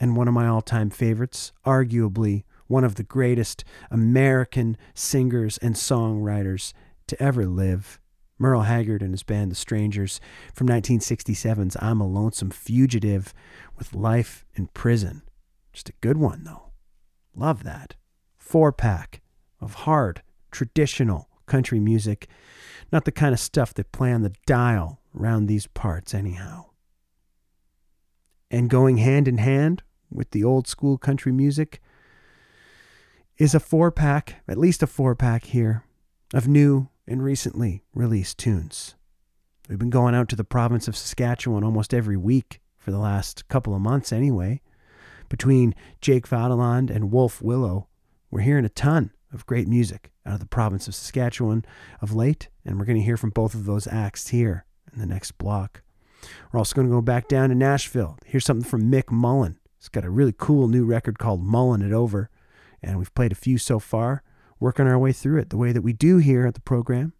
And one of my all time favorites, arguably one of the greatest American singers and songwriters to ever live. Merle Haggard and his band The Strangers from 1967's I'm a Lonesome Fugitive with Life in Prison. Just a good one, though. Love that. Four pack of hard, traditional country music. Not the kind of stuff that play on the dial around these parts, anyhow. And going hand in hand with the old school country music is a four pack, at least a four pack here, of new and recently released tunes. We've been going out to the province of Saskatchewan almost every week for the last couple of months anyway. Between Jake Vaadeland and Wolf Willow, we're hearing a ton of great music out of the province of Saskatchewan of late, and we're going to hear from both of those acts here in the next block. We're also going to go back down to Nashville. Here's something from Mick Mullen. He's got a really cool new record called Mullen It Over, and we've played a few so far working our way through it the way that we do here at the program.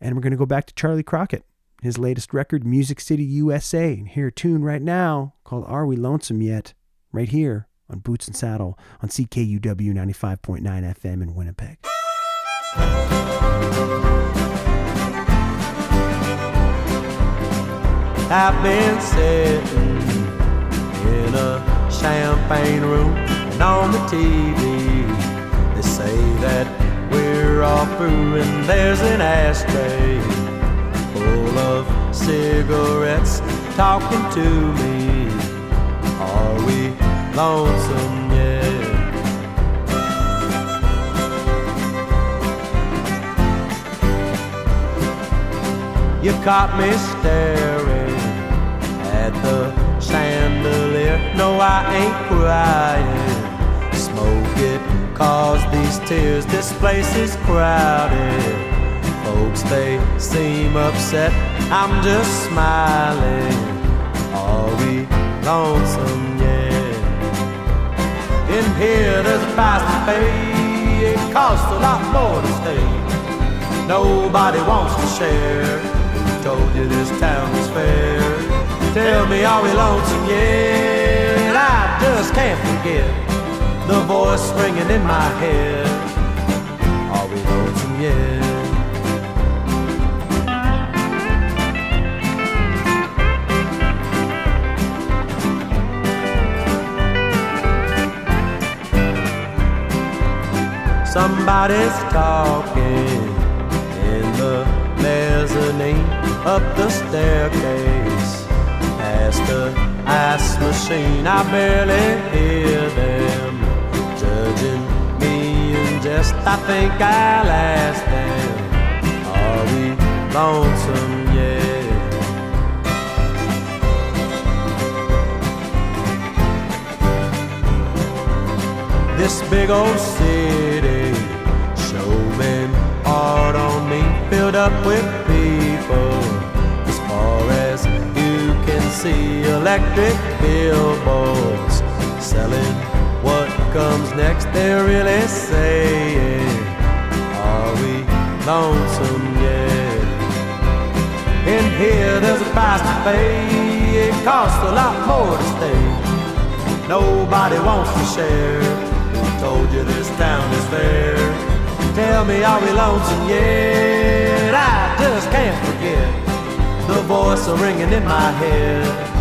And we're going to go back to Charley Crockett, his latest record, Music City USA, and hear a tune right now called Are We Lonesome Yet? right here on Boots and Saddle on CKUW 95.9 FM in Winnipeg. I've been sitting in a champagne room and on the TV say that we're all through and there's an ashtray full of cigarettes talking to me. Are we lonesome yet? You caught me staring at the chandelier. No, I ain't crying. Smoke it, cause these tears. This place is crowded. Folks, they seem upset. I'm just smiling. Are we lonesome yet? In here, there's a price to pay. It costs a lot more to stay. Nobody wants to share. Who told you this town is fair? Tell me, are we lonesome yet? I just can't forget the voice ringing in my head. Are we lonesome yet? Somebody's talking in the mezzanine up the staircase past the ice machine. I barely hear them judging me in jest. I think I'll ask them, Are we lonesome yet? This big old city showing hard on me, filled up with people. As far as you can see, electric billboards selling comes next. They're really saying, Are we lonesome yet? In here, there's a price to pay. It costs a lot more to stay. Nobody wants to share. Who told you this town is fair? Tell me, are we lonesome yet? I just can't forget the voice ringing in my head.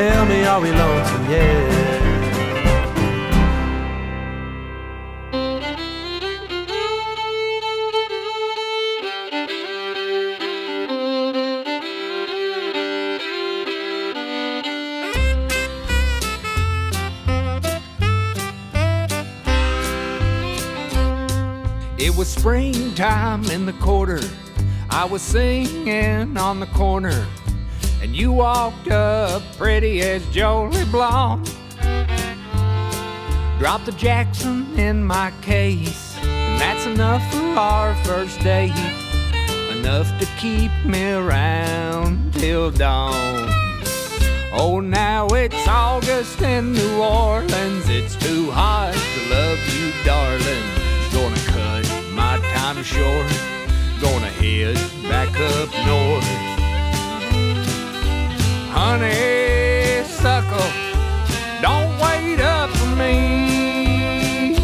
Tell me, are we lonesome yet? It was springtime in the quarter. I was singing on the corner you walked up pretty as Jolie Blonde. Dropped the Jackson in my case, and that's enough for our first date. Enough to keep me around till dawn. Oh, now it's August in New Orleans. It's too hot to love you, darling. Gonna cut my time short. Gonna head back up north. Honeysuckle, don't wait up for me.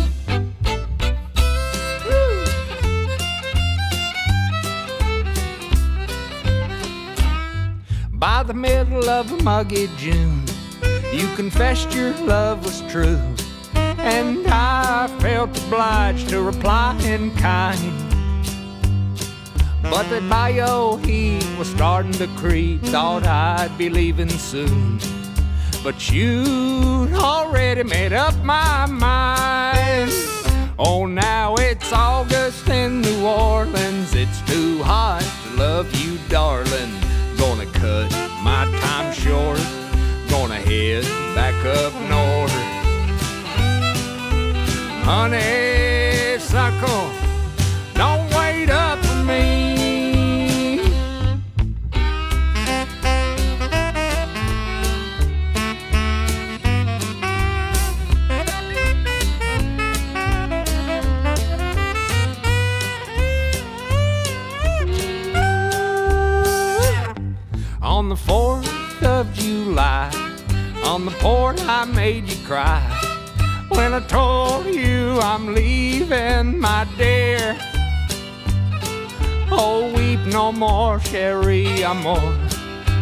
By the middle of a muggy June, you confessed your love was true, and I felt obliged to reply in kind. But that bayou heat was starting to creep, thought I'd be leaving soon. But you'd already made up my mind. Oh, now it's August in New Orleans. It's too hot to love you, darling. Gonna cut my time short. Gonna head back up north. Honeysuckle, don't wait up for me. On the 4th of July, on the port, I made you cry. When I told you I'm leaving, my dear. Oh, weep no more, Sherry Amor.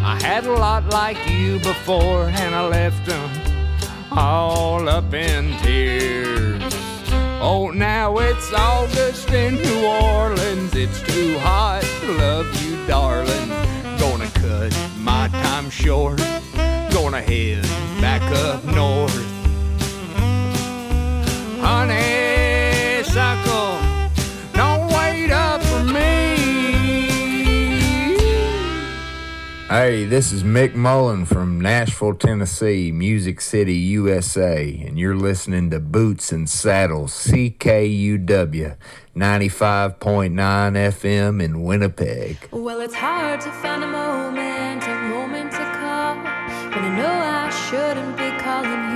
I had a lot like you before, and I left them all up in tears. Oh, now it's August in New Orleans. It's too hot to love you, darling. Gonna cut my time short. Gonna head back up north. Honeysuckle, Hey, this is Mick Mullen from Nashville, Tennessee, Music City, USA, and you're listening to Boots and Saddles, CKUW 95.9 FM in Winnipeg. Well, it's hard to find a moment, a moment to call when I know I shouldn't be calling you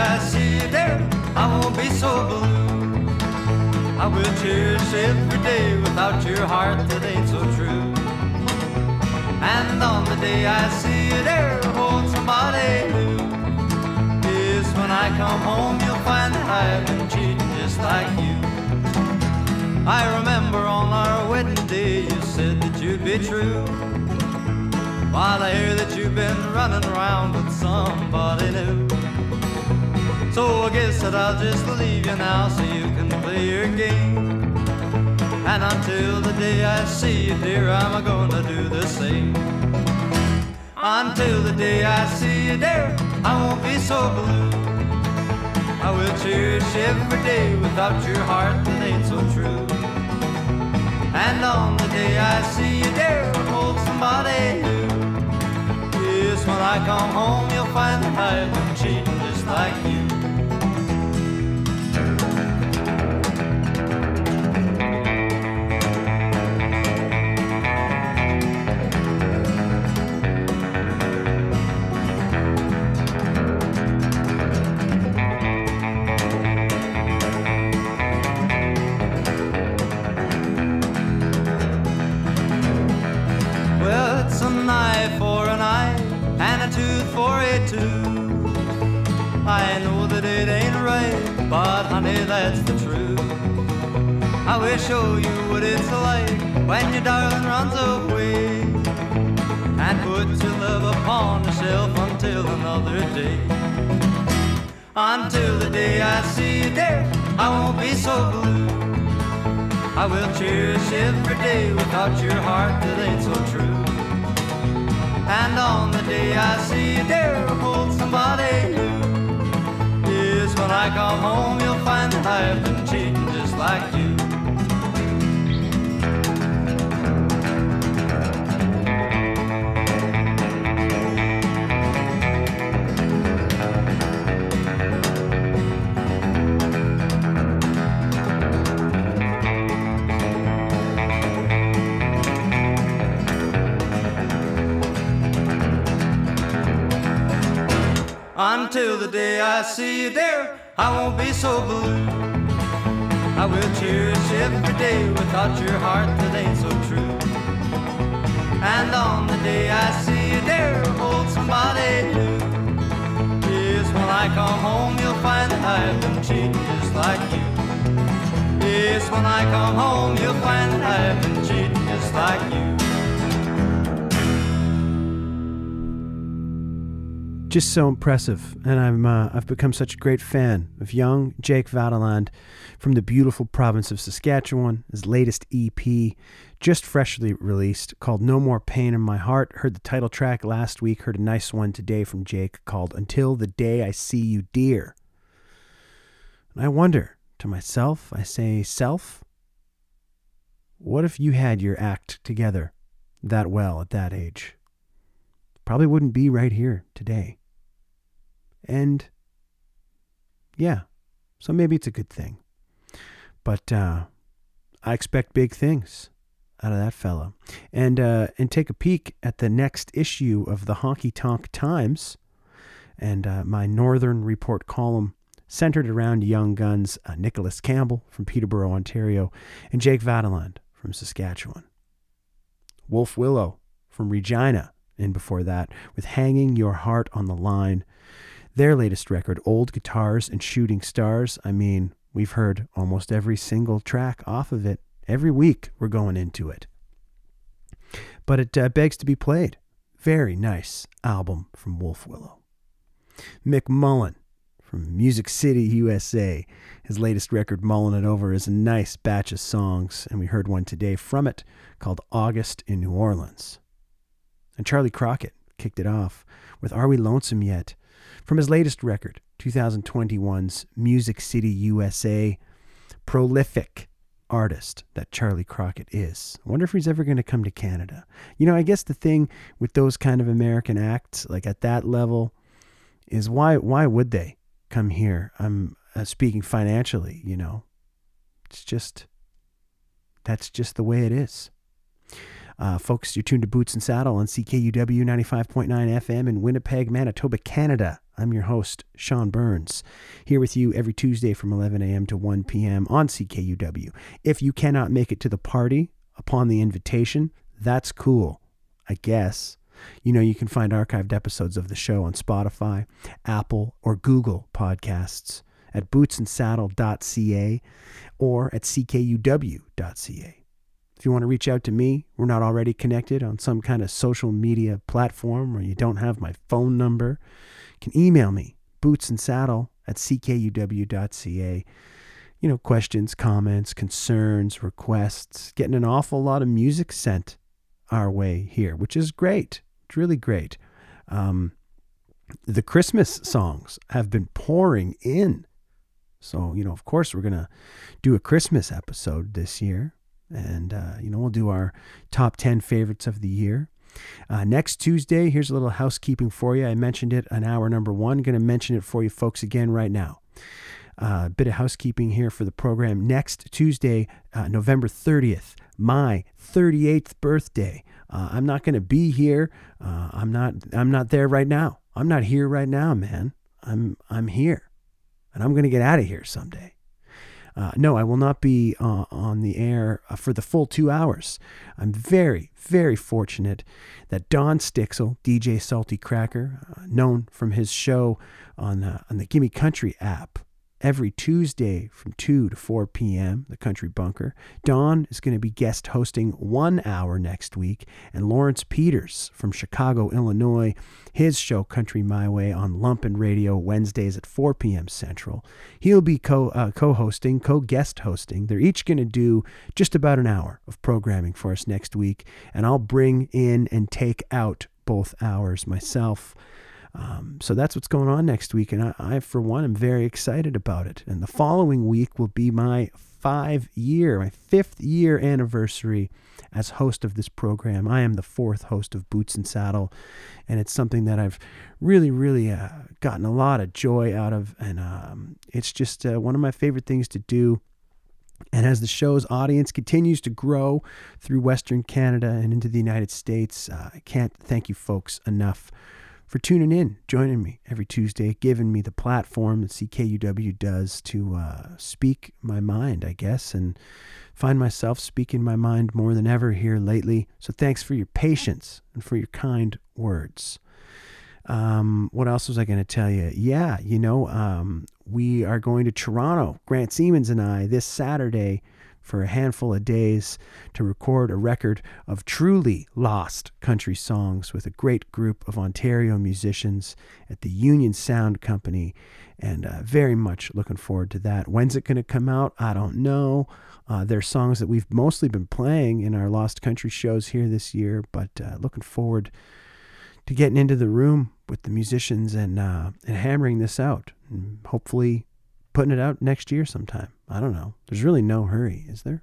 I see you there, I won't be so blue. I will cherish every day without your heart that ain't so true. And on the day I see you there, hold somebody new. Yes, when I come home, you'll find that I've been cheating just like you. I remember on our wedding day, you said that you'd be true. While I hear that you've been running around with somebody new. So I guess that I'll just leave you now so you can play your game. And until the day I see you, dear, I'm gonna do the same. Until the day I see you, dear, I won't be so blue. I will cherish every day without your heart that ain't so true. And on the day I see you, dear, hold somebody new. Yes, when I come home, you'll find that I've been cheating just like you. I know oh, that it ain't right, but honey, that's the truth. I will show oh, you what it's like when your darling runs away. And put your love upon the shelf until another day. Until the day I see you there, I won't be so blue. I will cherish every day without your heart that ain't so true. And on the day I see you there, hold somebody new. When I come home, you'll find that I've been cheating just like you. Until the day I see you there, I won't be so blue. I will cherish every day without your heart that ain't so true. And on the day I see you there, hold somebody new. Yes, when I come home, you'll find that I've been cheating just like you. Yes, when I come home, you'll find that I've been cheating just like you. Just so impressive, and I'm uh, I've become such a great fan of young Jake Vaadeland from the beautiful province of Saskatchewan. His latest EP, just freshly released, called "No More Pain in My Heart." Heard the title track last week. Heard a nice one today from Jake called "Until the Day I See You, Dear." And I wonder to myself, I say, self, what if you had your act together that well at that age? Probably wouldn't be right here today. And yeah, so maybe it's a good thing. But uh, I expect big things out of that fella. And uh, and take a peek at the next issue of the Honky Tonk Times and uh, my Northern Report column centered around young guns uh, Nicholas Campbell from Peterborough, Ontario, and Jake Vaadeland from Saskatchewan. Wolf Willow from Regina, and before that, with Hanging Your Heart on the Line. Their latest record, Old Guitars and Shooting Stars. I mean, we've heard almost every single track off of it. Every week we're going into it. But it uh, begs to be played. Very nice album from Wolf Willow. Mick Mullen from Music City, USA. His latest record, Mulling It Over, is a nice batch of songs, and we heard one today from it called August in New Orleans. And Charley Crockett kicked it off with Are We Lonesome Yet? From his latest record, 2021's Music City, USA. Prolific artist that Charley Crockett is. I wonder if he's ever going to come to Canada. You know, I guess the thing with those kind of American acts, like at that level, is why why would they come here? I'm uh, speaking financially, you know. It's just that's just the way it is. Uh, folks, you're tuned to Boots and Saddle on CKUW 95.9 FM in Winnipeg, Manitoba, Canada. I'm your host, Sean Burns, here with you every Tuesday from 11 a.m. to 1 p.m. on CKUW. If you cannot make it to the party upon the invitation, that's cool, I guess. You know, you can find archived episodes of the show on Spotify, Apple, or Google podcasts at bootsandsaddle.ca or at ckuw.ca. If you want to reach out to me, we're not already connected on some kind of social media platform or you don't have my phone number, you can email me, bootsandsaddle at ckuw.ca. You know, questions, comments, concerns, requests, getting an awful lot of music sent our way here, which is great. It's really great. Um, the Christmas songs have been pouring in. So, you know, of course, we're going to do a Christmas episode this year. And, uh, you know, we'll do our top 10 favorites of the year. Uh, next Tuesday, here's a little housekeeping for you. I mentioned it on hour number one. Going to mention it for you folks again right now. A uh, bit of housekeeping here for the program. Next Tuesday, uh, November 30th, my 38th birthday. Uh, I'm not going to be here. Uh, I'm not. I'm not there right now. I'm not here right now, man. I'm. I'm here, and I'm going to get out of here someday. Uh, no, I will not be uh, on the air uh, for the full two hours. I'm very, very fortunate that Don Stixel, DJ Salty Cracker, uh, known from his show on uh, on the Gimme Country app, every Tuesday from 2 to 4 p.m., the Country Bunker. Don is going to be guest hosting one hour next week, and Lawrence Peters from Chicago, Illinois, his show Country My Way on Lumpen Radio Wednesdays at 4 p.m. Central. He'll be co uh, co-hosting, co-guest hosting. They're each going to do just about an hour of programming for us next week, and I'll bring in and take out both hours myself. Um, so that's what's going on next week. And I, I, for one, am very excited about it. And the following week will be my five year, my fifth year anniversary as host of this program. I am the fourth host of Boots and Saddle. And it's something that I've really, really uh, gotten a lot of joy out of. And um, it's just uh, one of my favorite things to do. And as the show's audience continues to grow through Western Canada and into the United States, uh, I can't thank you folks enough for tuning in, joining me every Tuesday, giving me the platform that CKUW does to uh, speak my mind, I guess, and find myself speaking my mind more than ever here lately. So thanks for your patience and for your kind words. Um, what else was I going to tell you? Yeah, you know, um, we are going to Toronto, Grant Siemens and I, this Saturday for a handful of days to record a record of truly lost country songs with a great group of Ontario musicians at the Union Sound Company. And uh, very much looking forward to that. When's it going to come out? I don't know. Uh, they're songs that we've mostly been playing in our Lost Country shows here this year, but uh, looking forward to getting into the room with the musicians and uh, and hammering this out. And hopefully, putting it out next year sometime. I don't know. There's really no hurry, is there?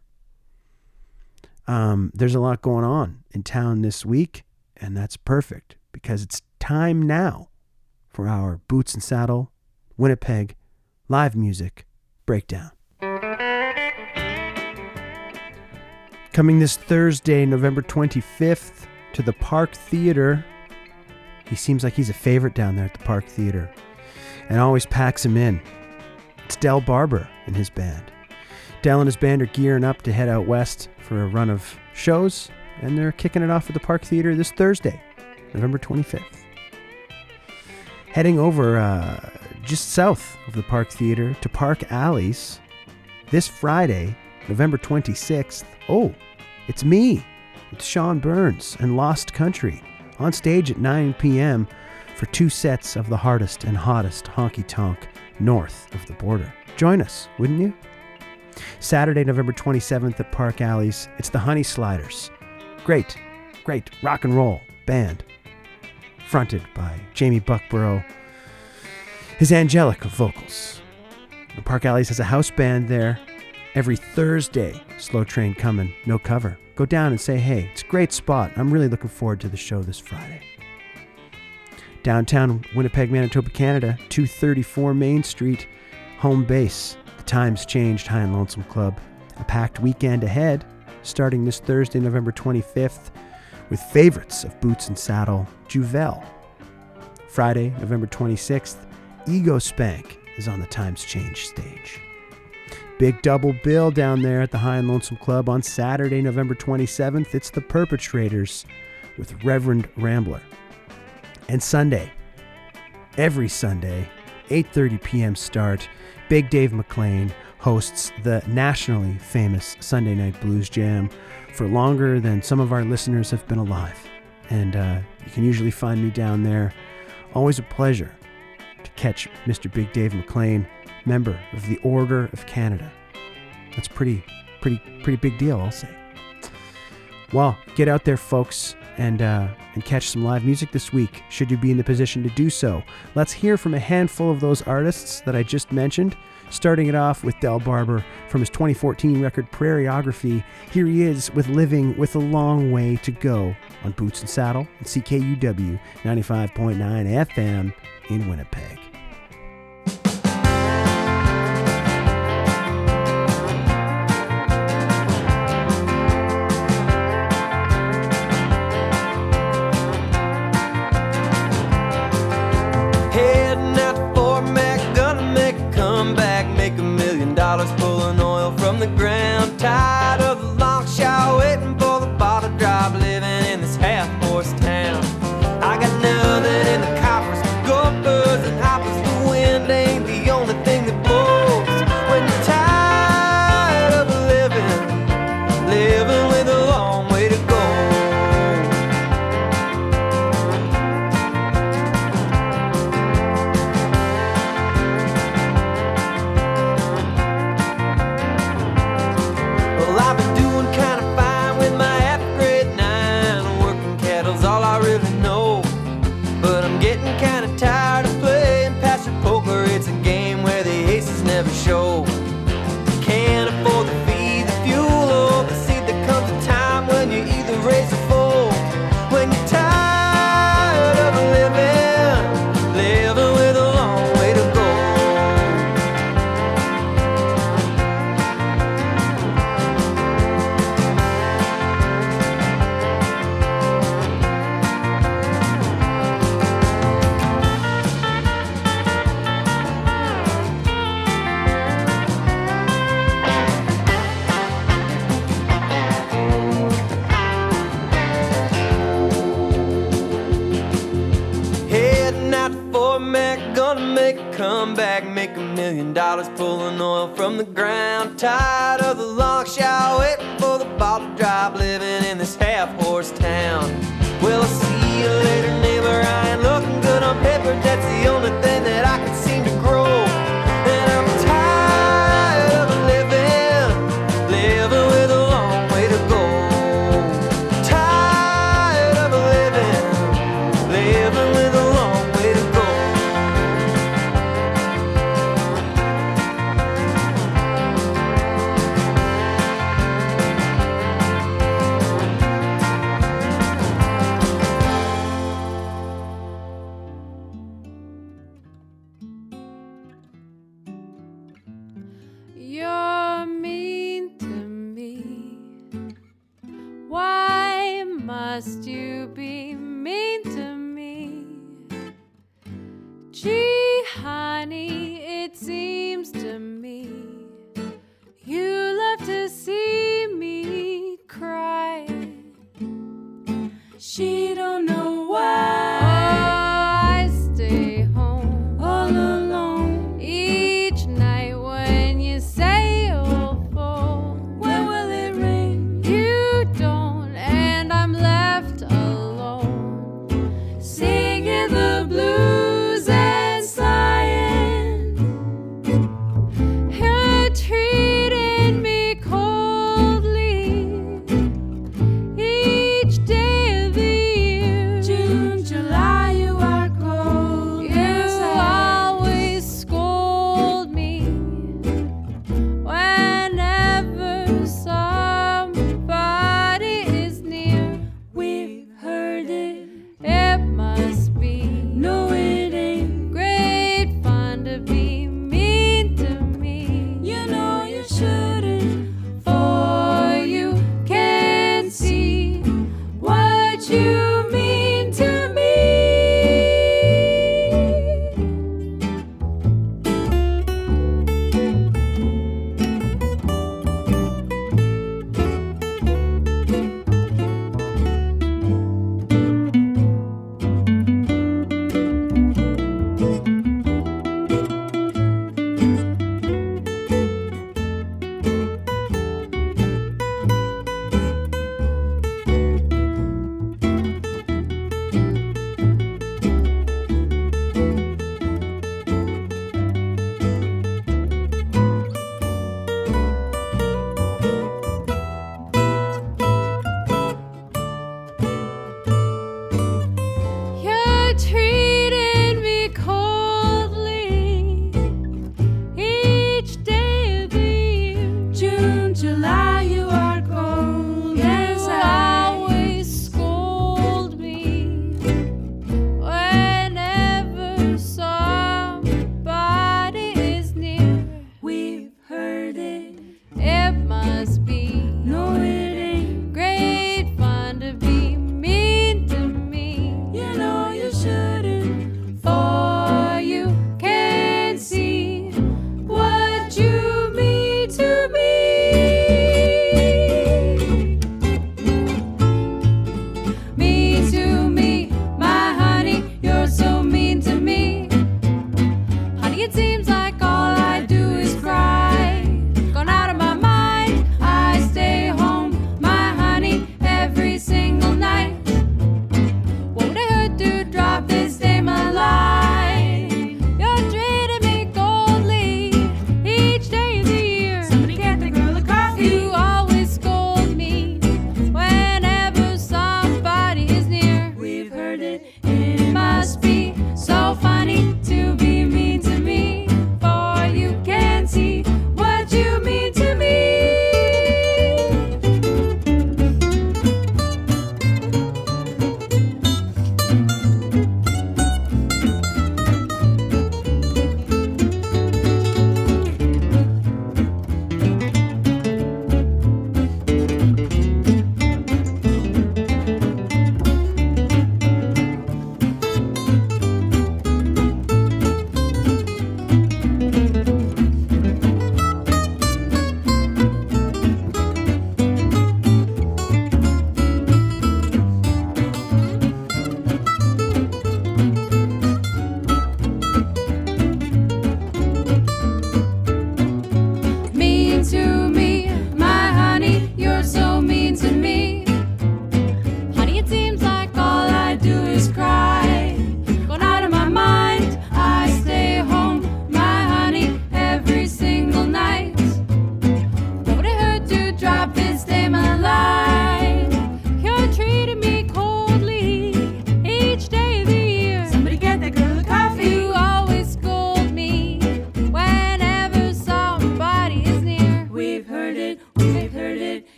Um, there's a lot going on in town this week, and that's perfect because it's time now for our Boots and Saddle Winnipeg live music breakdown. Coming this Thursday, November 25th, to the Park Theater. He seems like he's a favorite down there at the Park Theater and always packs him in. It's Del Barber and his band. Del and his band are gearing up to head out west for a run of shows, and they're kicking it off at the Park Theater this Thursday, November 25th. Heading over uh, just south of the Park Theater to Park Alleys this Friday, November 26th. Oh, it's me. It's Sean Burns and Lost Country on stage at 9 p.m. for two sets of the hardest and hottest honky tonk north of the border. Join us, wouldn't you? Saturday, November 27th at Park Alleys, it's the Honey Sliders. Great, great rock and roll band. Fronted by Jamie Buckborough, his angelic vocals. The Park Alleys has a house band there every Thursday. Slow train coming, no cover. Go down and say hey. It's a great spot. I'm really looking forward to the show this Friday. Downtown Winnipeg, Manitoba, Canada, 234 Main Street, home base. The times changed, High and Lonesome Club. A packed weekend ahead, starting this Thursday, November 25th, with favorites of Boots and Saddle, Juvel. Friday, November 26th, Ego Spank is on the Times Change stage. Big double bill down there at the High and Lonesome Club on Saturday, November 27th. It's the Perpetrators with Reverend Rambler. And Sunday, every Sunday, 8:30 p.m. start, Big Dave McLean hosts the nationally famous Sunday Night Blues Jam for longer than some of our listeners have been alive. And uh, you can usually find me down there. Always a pleasure to catch Mr. Big Dave McLean, member of the Order of Canada. That's pretty, pretty, pretty big deal, I'll say. Well, get out there, folks, and uh, and catch some live music this week. Should you be in the position to do so, let's hear from a handful of those artists that I just mentioned. Starting it off with Del Barber from his 2014 record Prairieography. Here he is with Living with a Long Way to Go on Boots and Saddle and CKUW 95.9 FM in Winnipeg.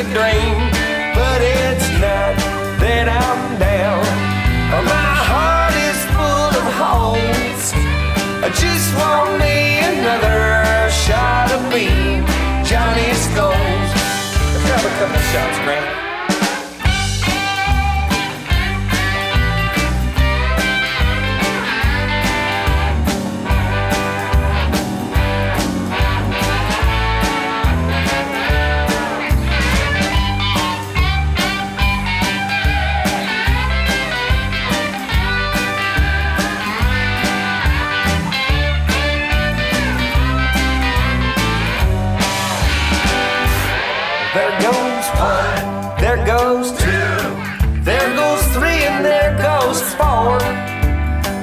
A dream. But it's not that I'm down. My heart is full of holes. I just want me another shot of bean, Johnny Skulls. Let's grab a couple shots, Grant.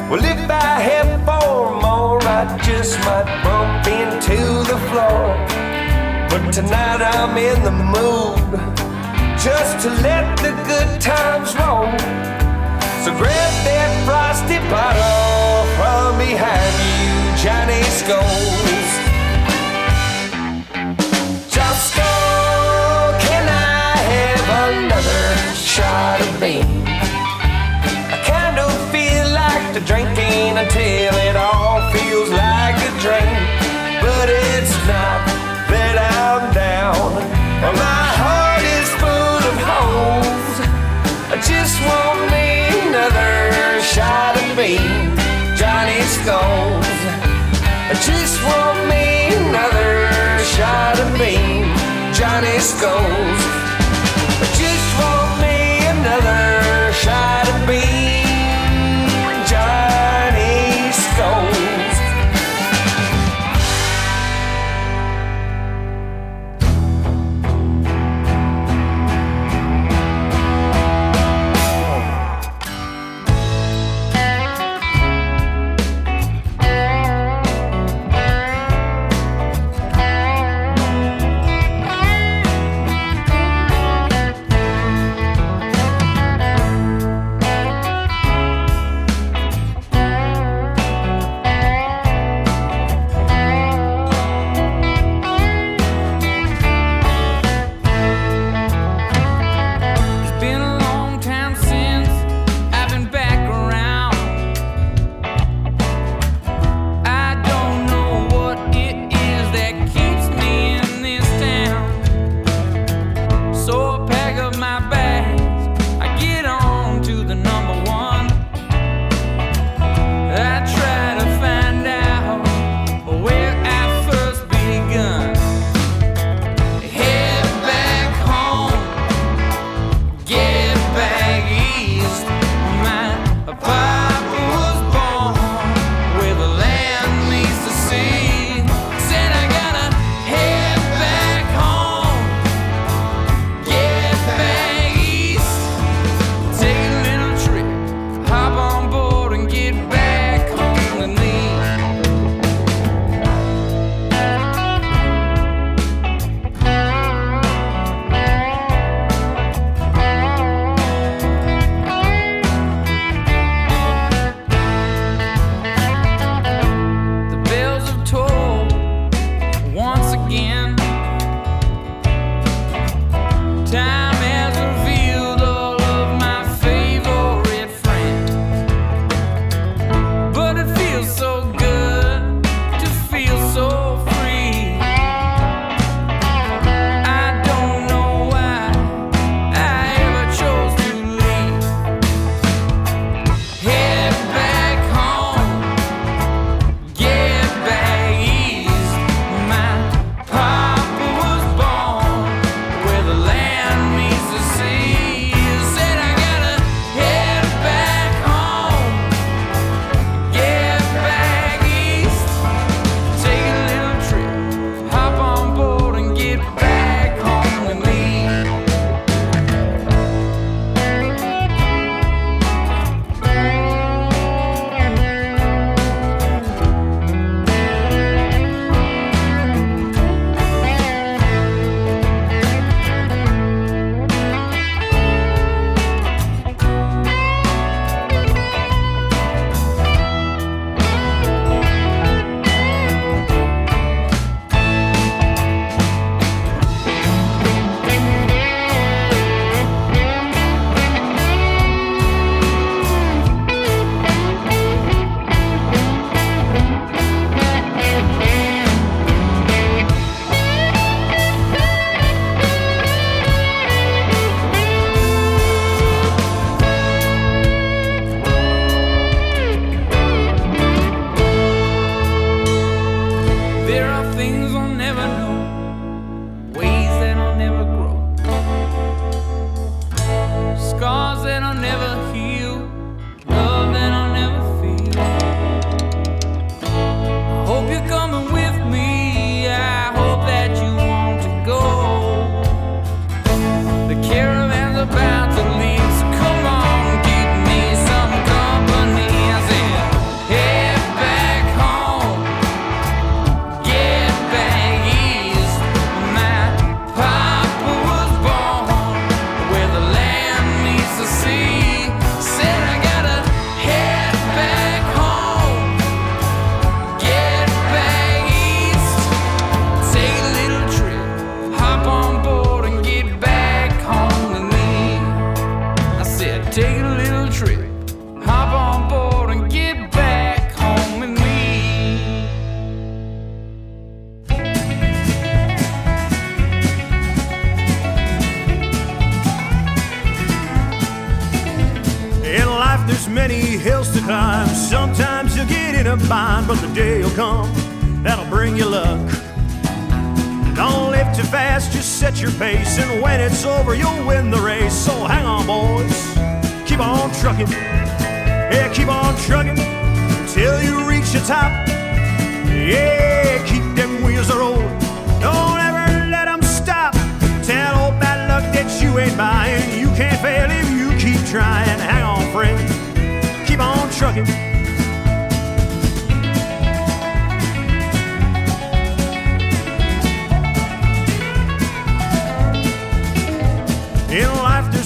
Well, if I have four more, I just might bump into the floor. But tonight I'm in the mood just to let the good times roll. So grab that frosty bottle from behind you, Johnny Scoles. Josco, can I have another shot of bean? The drinking until it all feels like a drink. But it's not that I'm down. My heart is full of holes. I just want me another shot of bean, Johnny Skulls. I just want me another shot of bean, Johnny Skulls.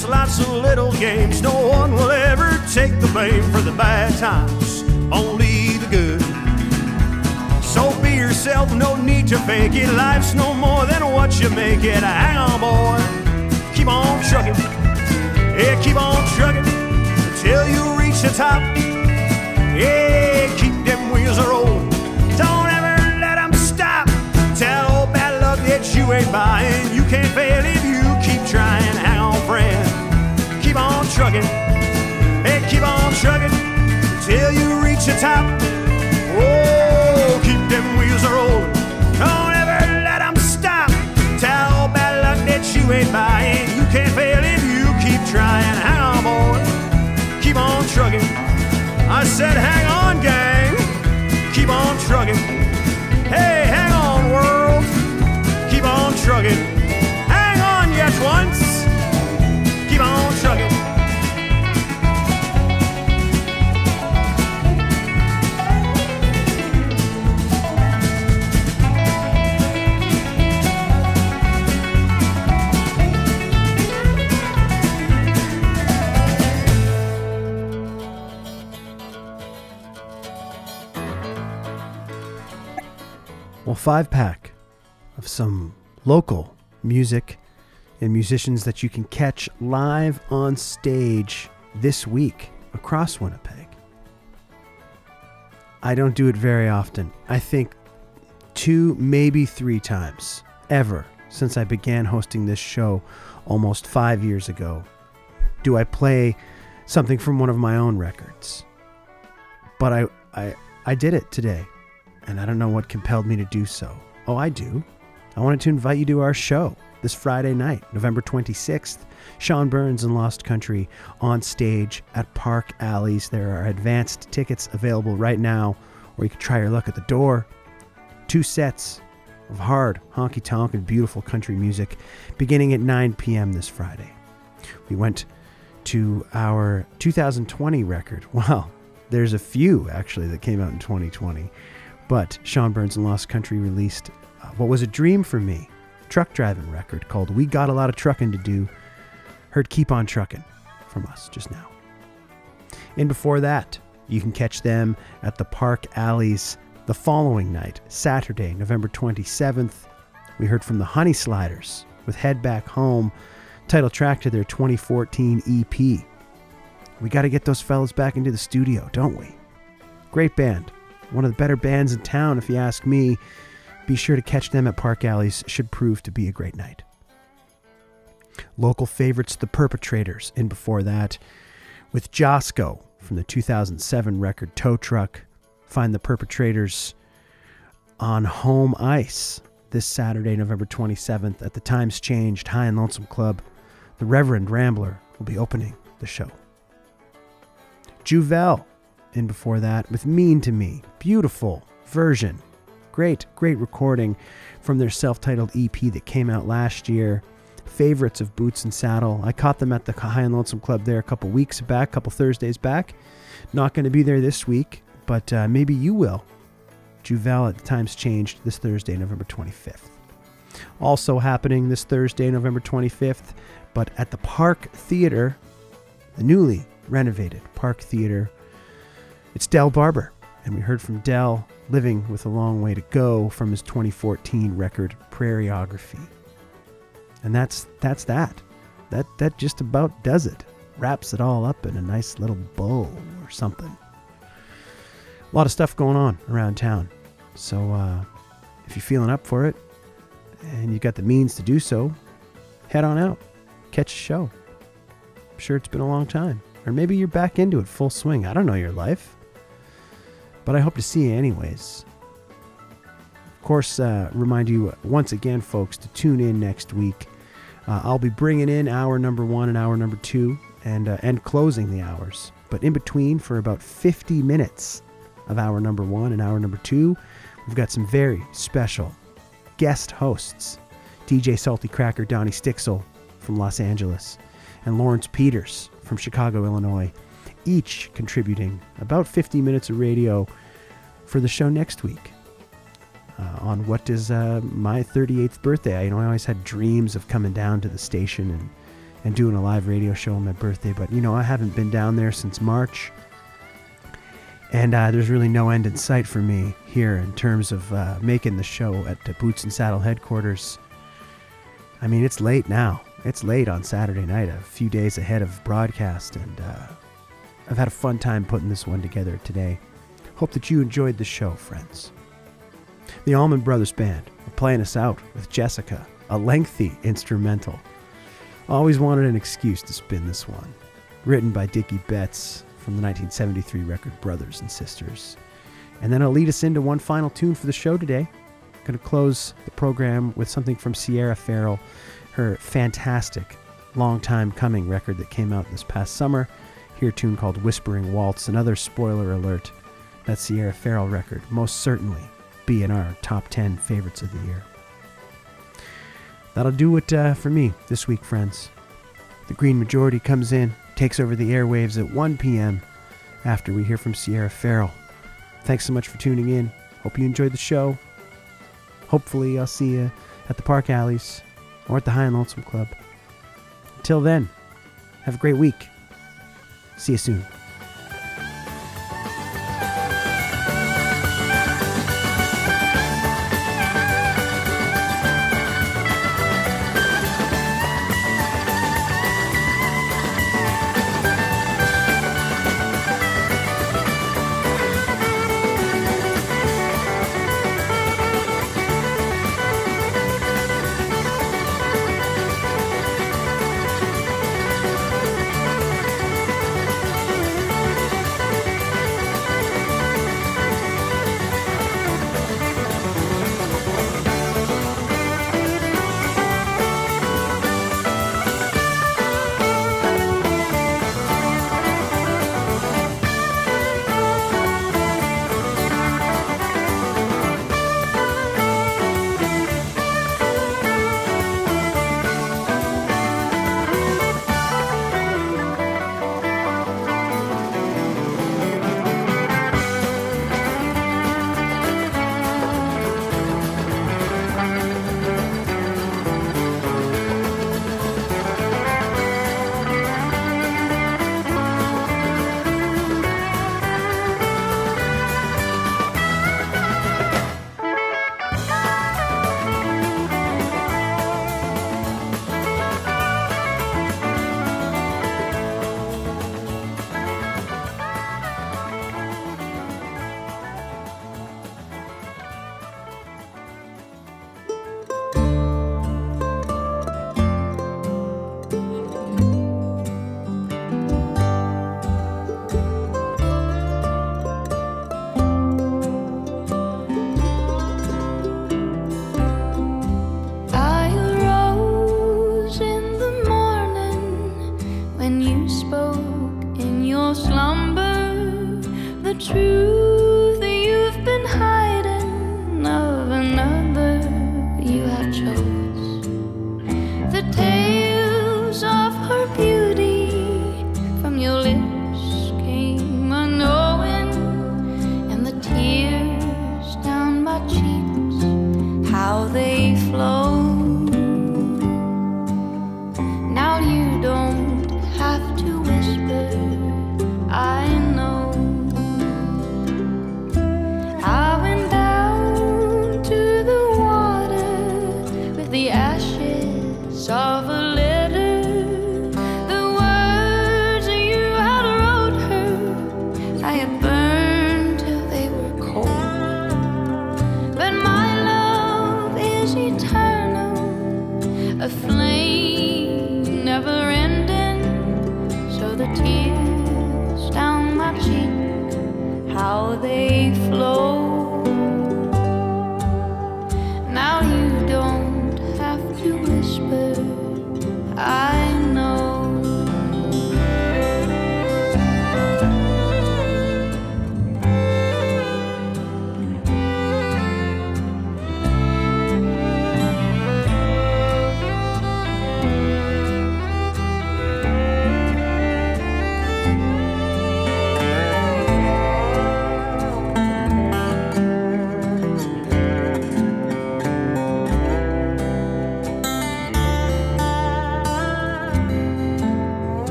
There's lots of little games. No one will ever take the blame for the bad times, only the good. So be yourself, no need to fake it. Life's no more than what you make it. Hang on, boy. Keep on trucking. Yeah, keep on trucking until you reach the top. Yeah, keep them wheels a rolling. Don't ever let them stop. Tell old bad luck that you ain't buying. You can't fail it. trucking and keep on trucking till you reach the top. Oh, keep them wheels a rolling. Don't ever let them stop. Tell bad luck that you ain't buying. You can't fail if you keep trying. Hang on, boy. Keep on trucking. I said, hang on, gang. Keep on trucking. Hey, hang on, world. Keep on trucking. well, five pack of some local music and musicians that you can catch live on stage this week across Winnipeg. I don't do it very often. I think two, maybe three times ever since I began hosting this show almost five years ago do I play something from one of my own records. But I, I, I did it today and I don't know what compelled me to do so. Oh, I do. I wanted to invite you to our show this Friday night, November 26th. Sean Burns and Lost Country on stage at Park Alleys. There are advanced tickets available right now, or you can try your luck at the door. Two sets of hard, honky tonk, and beautiful country music beginning at 9 p.m. this Friday. We went to our 2020 record. Well, there's a few actually that came out in 2020, but Sean Burns and Lost Country released uh, what was a dream for me truck driving record called We Got a Lot of Trucking to Do. Heard Keep On Trucking from us just now. And before that, you can catch them at the Park Alleys the following night, Saturday, November 27th. We heard from the Honey Sliders with Head Back Home, title track to their 2014 EP. We got to get those fellas back into the studio, don't we? Great band. One of the better bands in town, if you ask me. Be sure to catch them at Park Alleys, should prove to be a great night. Local favorites, The Perpetrators, and before that, with Josco from the 2007 record Tow Truck. Find The Perpetrators on home ice this Saturday, November 27th at the Times Changed High and Lonesome Club. The Reverend Rambler will be opening the show. Juvel, and before that, with Mean to Me. Beautiful version. Great, great recording from their self titled EP that came out last year. Favorites of Boots and Saddle. I caught them at the High and Lonesome Club there a couple weeks back, a couple Thursdays back. Not going to be there this week, but uh, maybe you will. Juvel at the Times Changed this Thursday, November 25th. Also happening this Thursday, November 25th, but at the Park Theater, the newly renovated Park Theater. It's Del Barber, and we heard from Del living with a long way to go from his 2014 record Prairieography. And that's that's that. That that just about does it. Wraps it all up in a nice little bow or something. A lot of stuff going on around town. So uh, if you're feeling up for it and you've got the means to do so, head on out. Catch a show. I'm sure it's been a long time. Or maybe you're back into it full swing. I don't know your life. But I hope to see you anyways. Of course, uh, remind you once again, folks, to tune in next week. Uh, I'll be bringing in hour number one and hour number two and, uh, and closing the hours. But in between, for about 50 minutes of hour number one and hour number two, we've got some very special guest hosts DJ Salty Cracker Donnie Stixel from Los Angeles and Lawrence Peters from Chicago, Illinois, each contributing about 50 minutes of radio for the show next week. Uh, on what is uh, my 38th birthday. I, you know, I always had dreams of coming down to the station and, and doing a live radio show on my birthday, but you know, I haven't been down there since March. And uh, there's really no end in sight for me here in terms of uh, making the show at the Boots and Saddle headquarters. I mean, it's late now. It's late on Saturday night, a few days ahead of broadcast, and uh, I've had a fun time putting this one together today. Hope that you enjoyed the show, friends. The Allman Brothers Band are playing us out with Jessica, a lengthy instrumental. Always wanted an excuse to spin this one. Written by Dickey Betts from the 1973 record Brothers and Sisters. And then I'll lead us into one final tune for the show today. I'm Going to close the program with something from Sierra Farrell, her fantastic long time coming record that came out this past summer. Here, a tune called Whispering Waltz. Another spoiler alert that Sierra Farrell record most certainly be in our top 10 favorites of the year. That'll do it uh, for me this week, friends. The Green Majority comes in, takes over the airwaves at 1 p.m. after we hear from Sierra Farrell. Thanks so much for tuning in. Hope you enjoyed the show. Hopefully, I'll see you at the Park Alleys or at the High and Lonesome Club. Until then, have a great week. See you soon.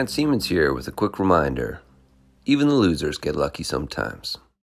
Grant Siemens here with a quick reminder even the losers get lucky sometimes.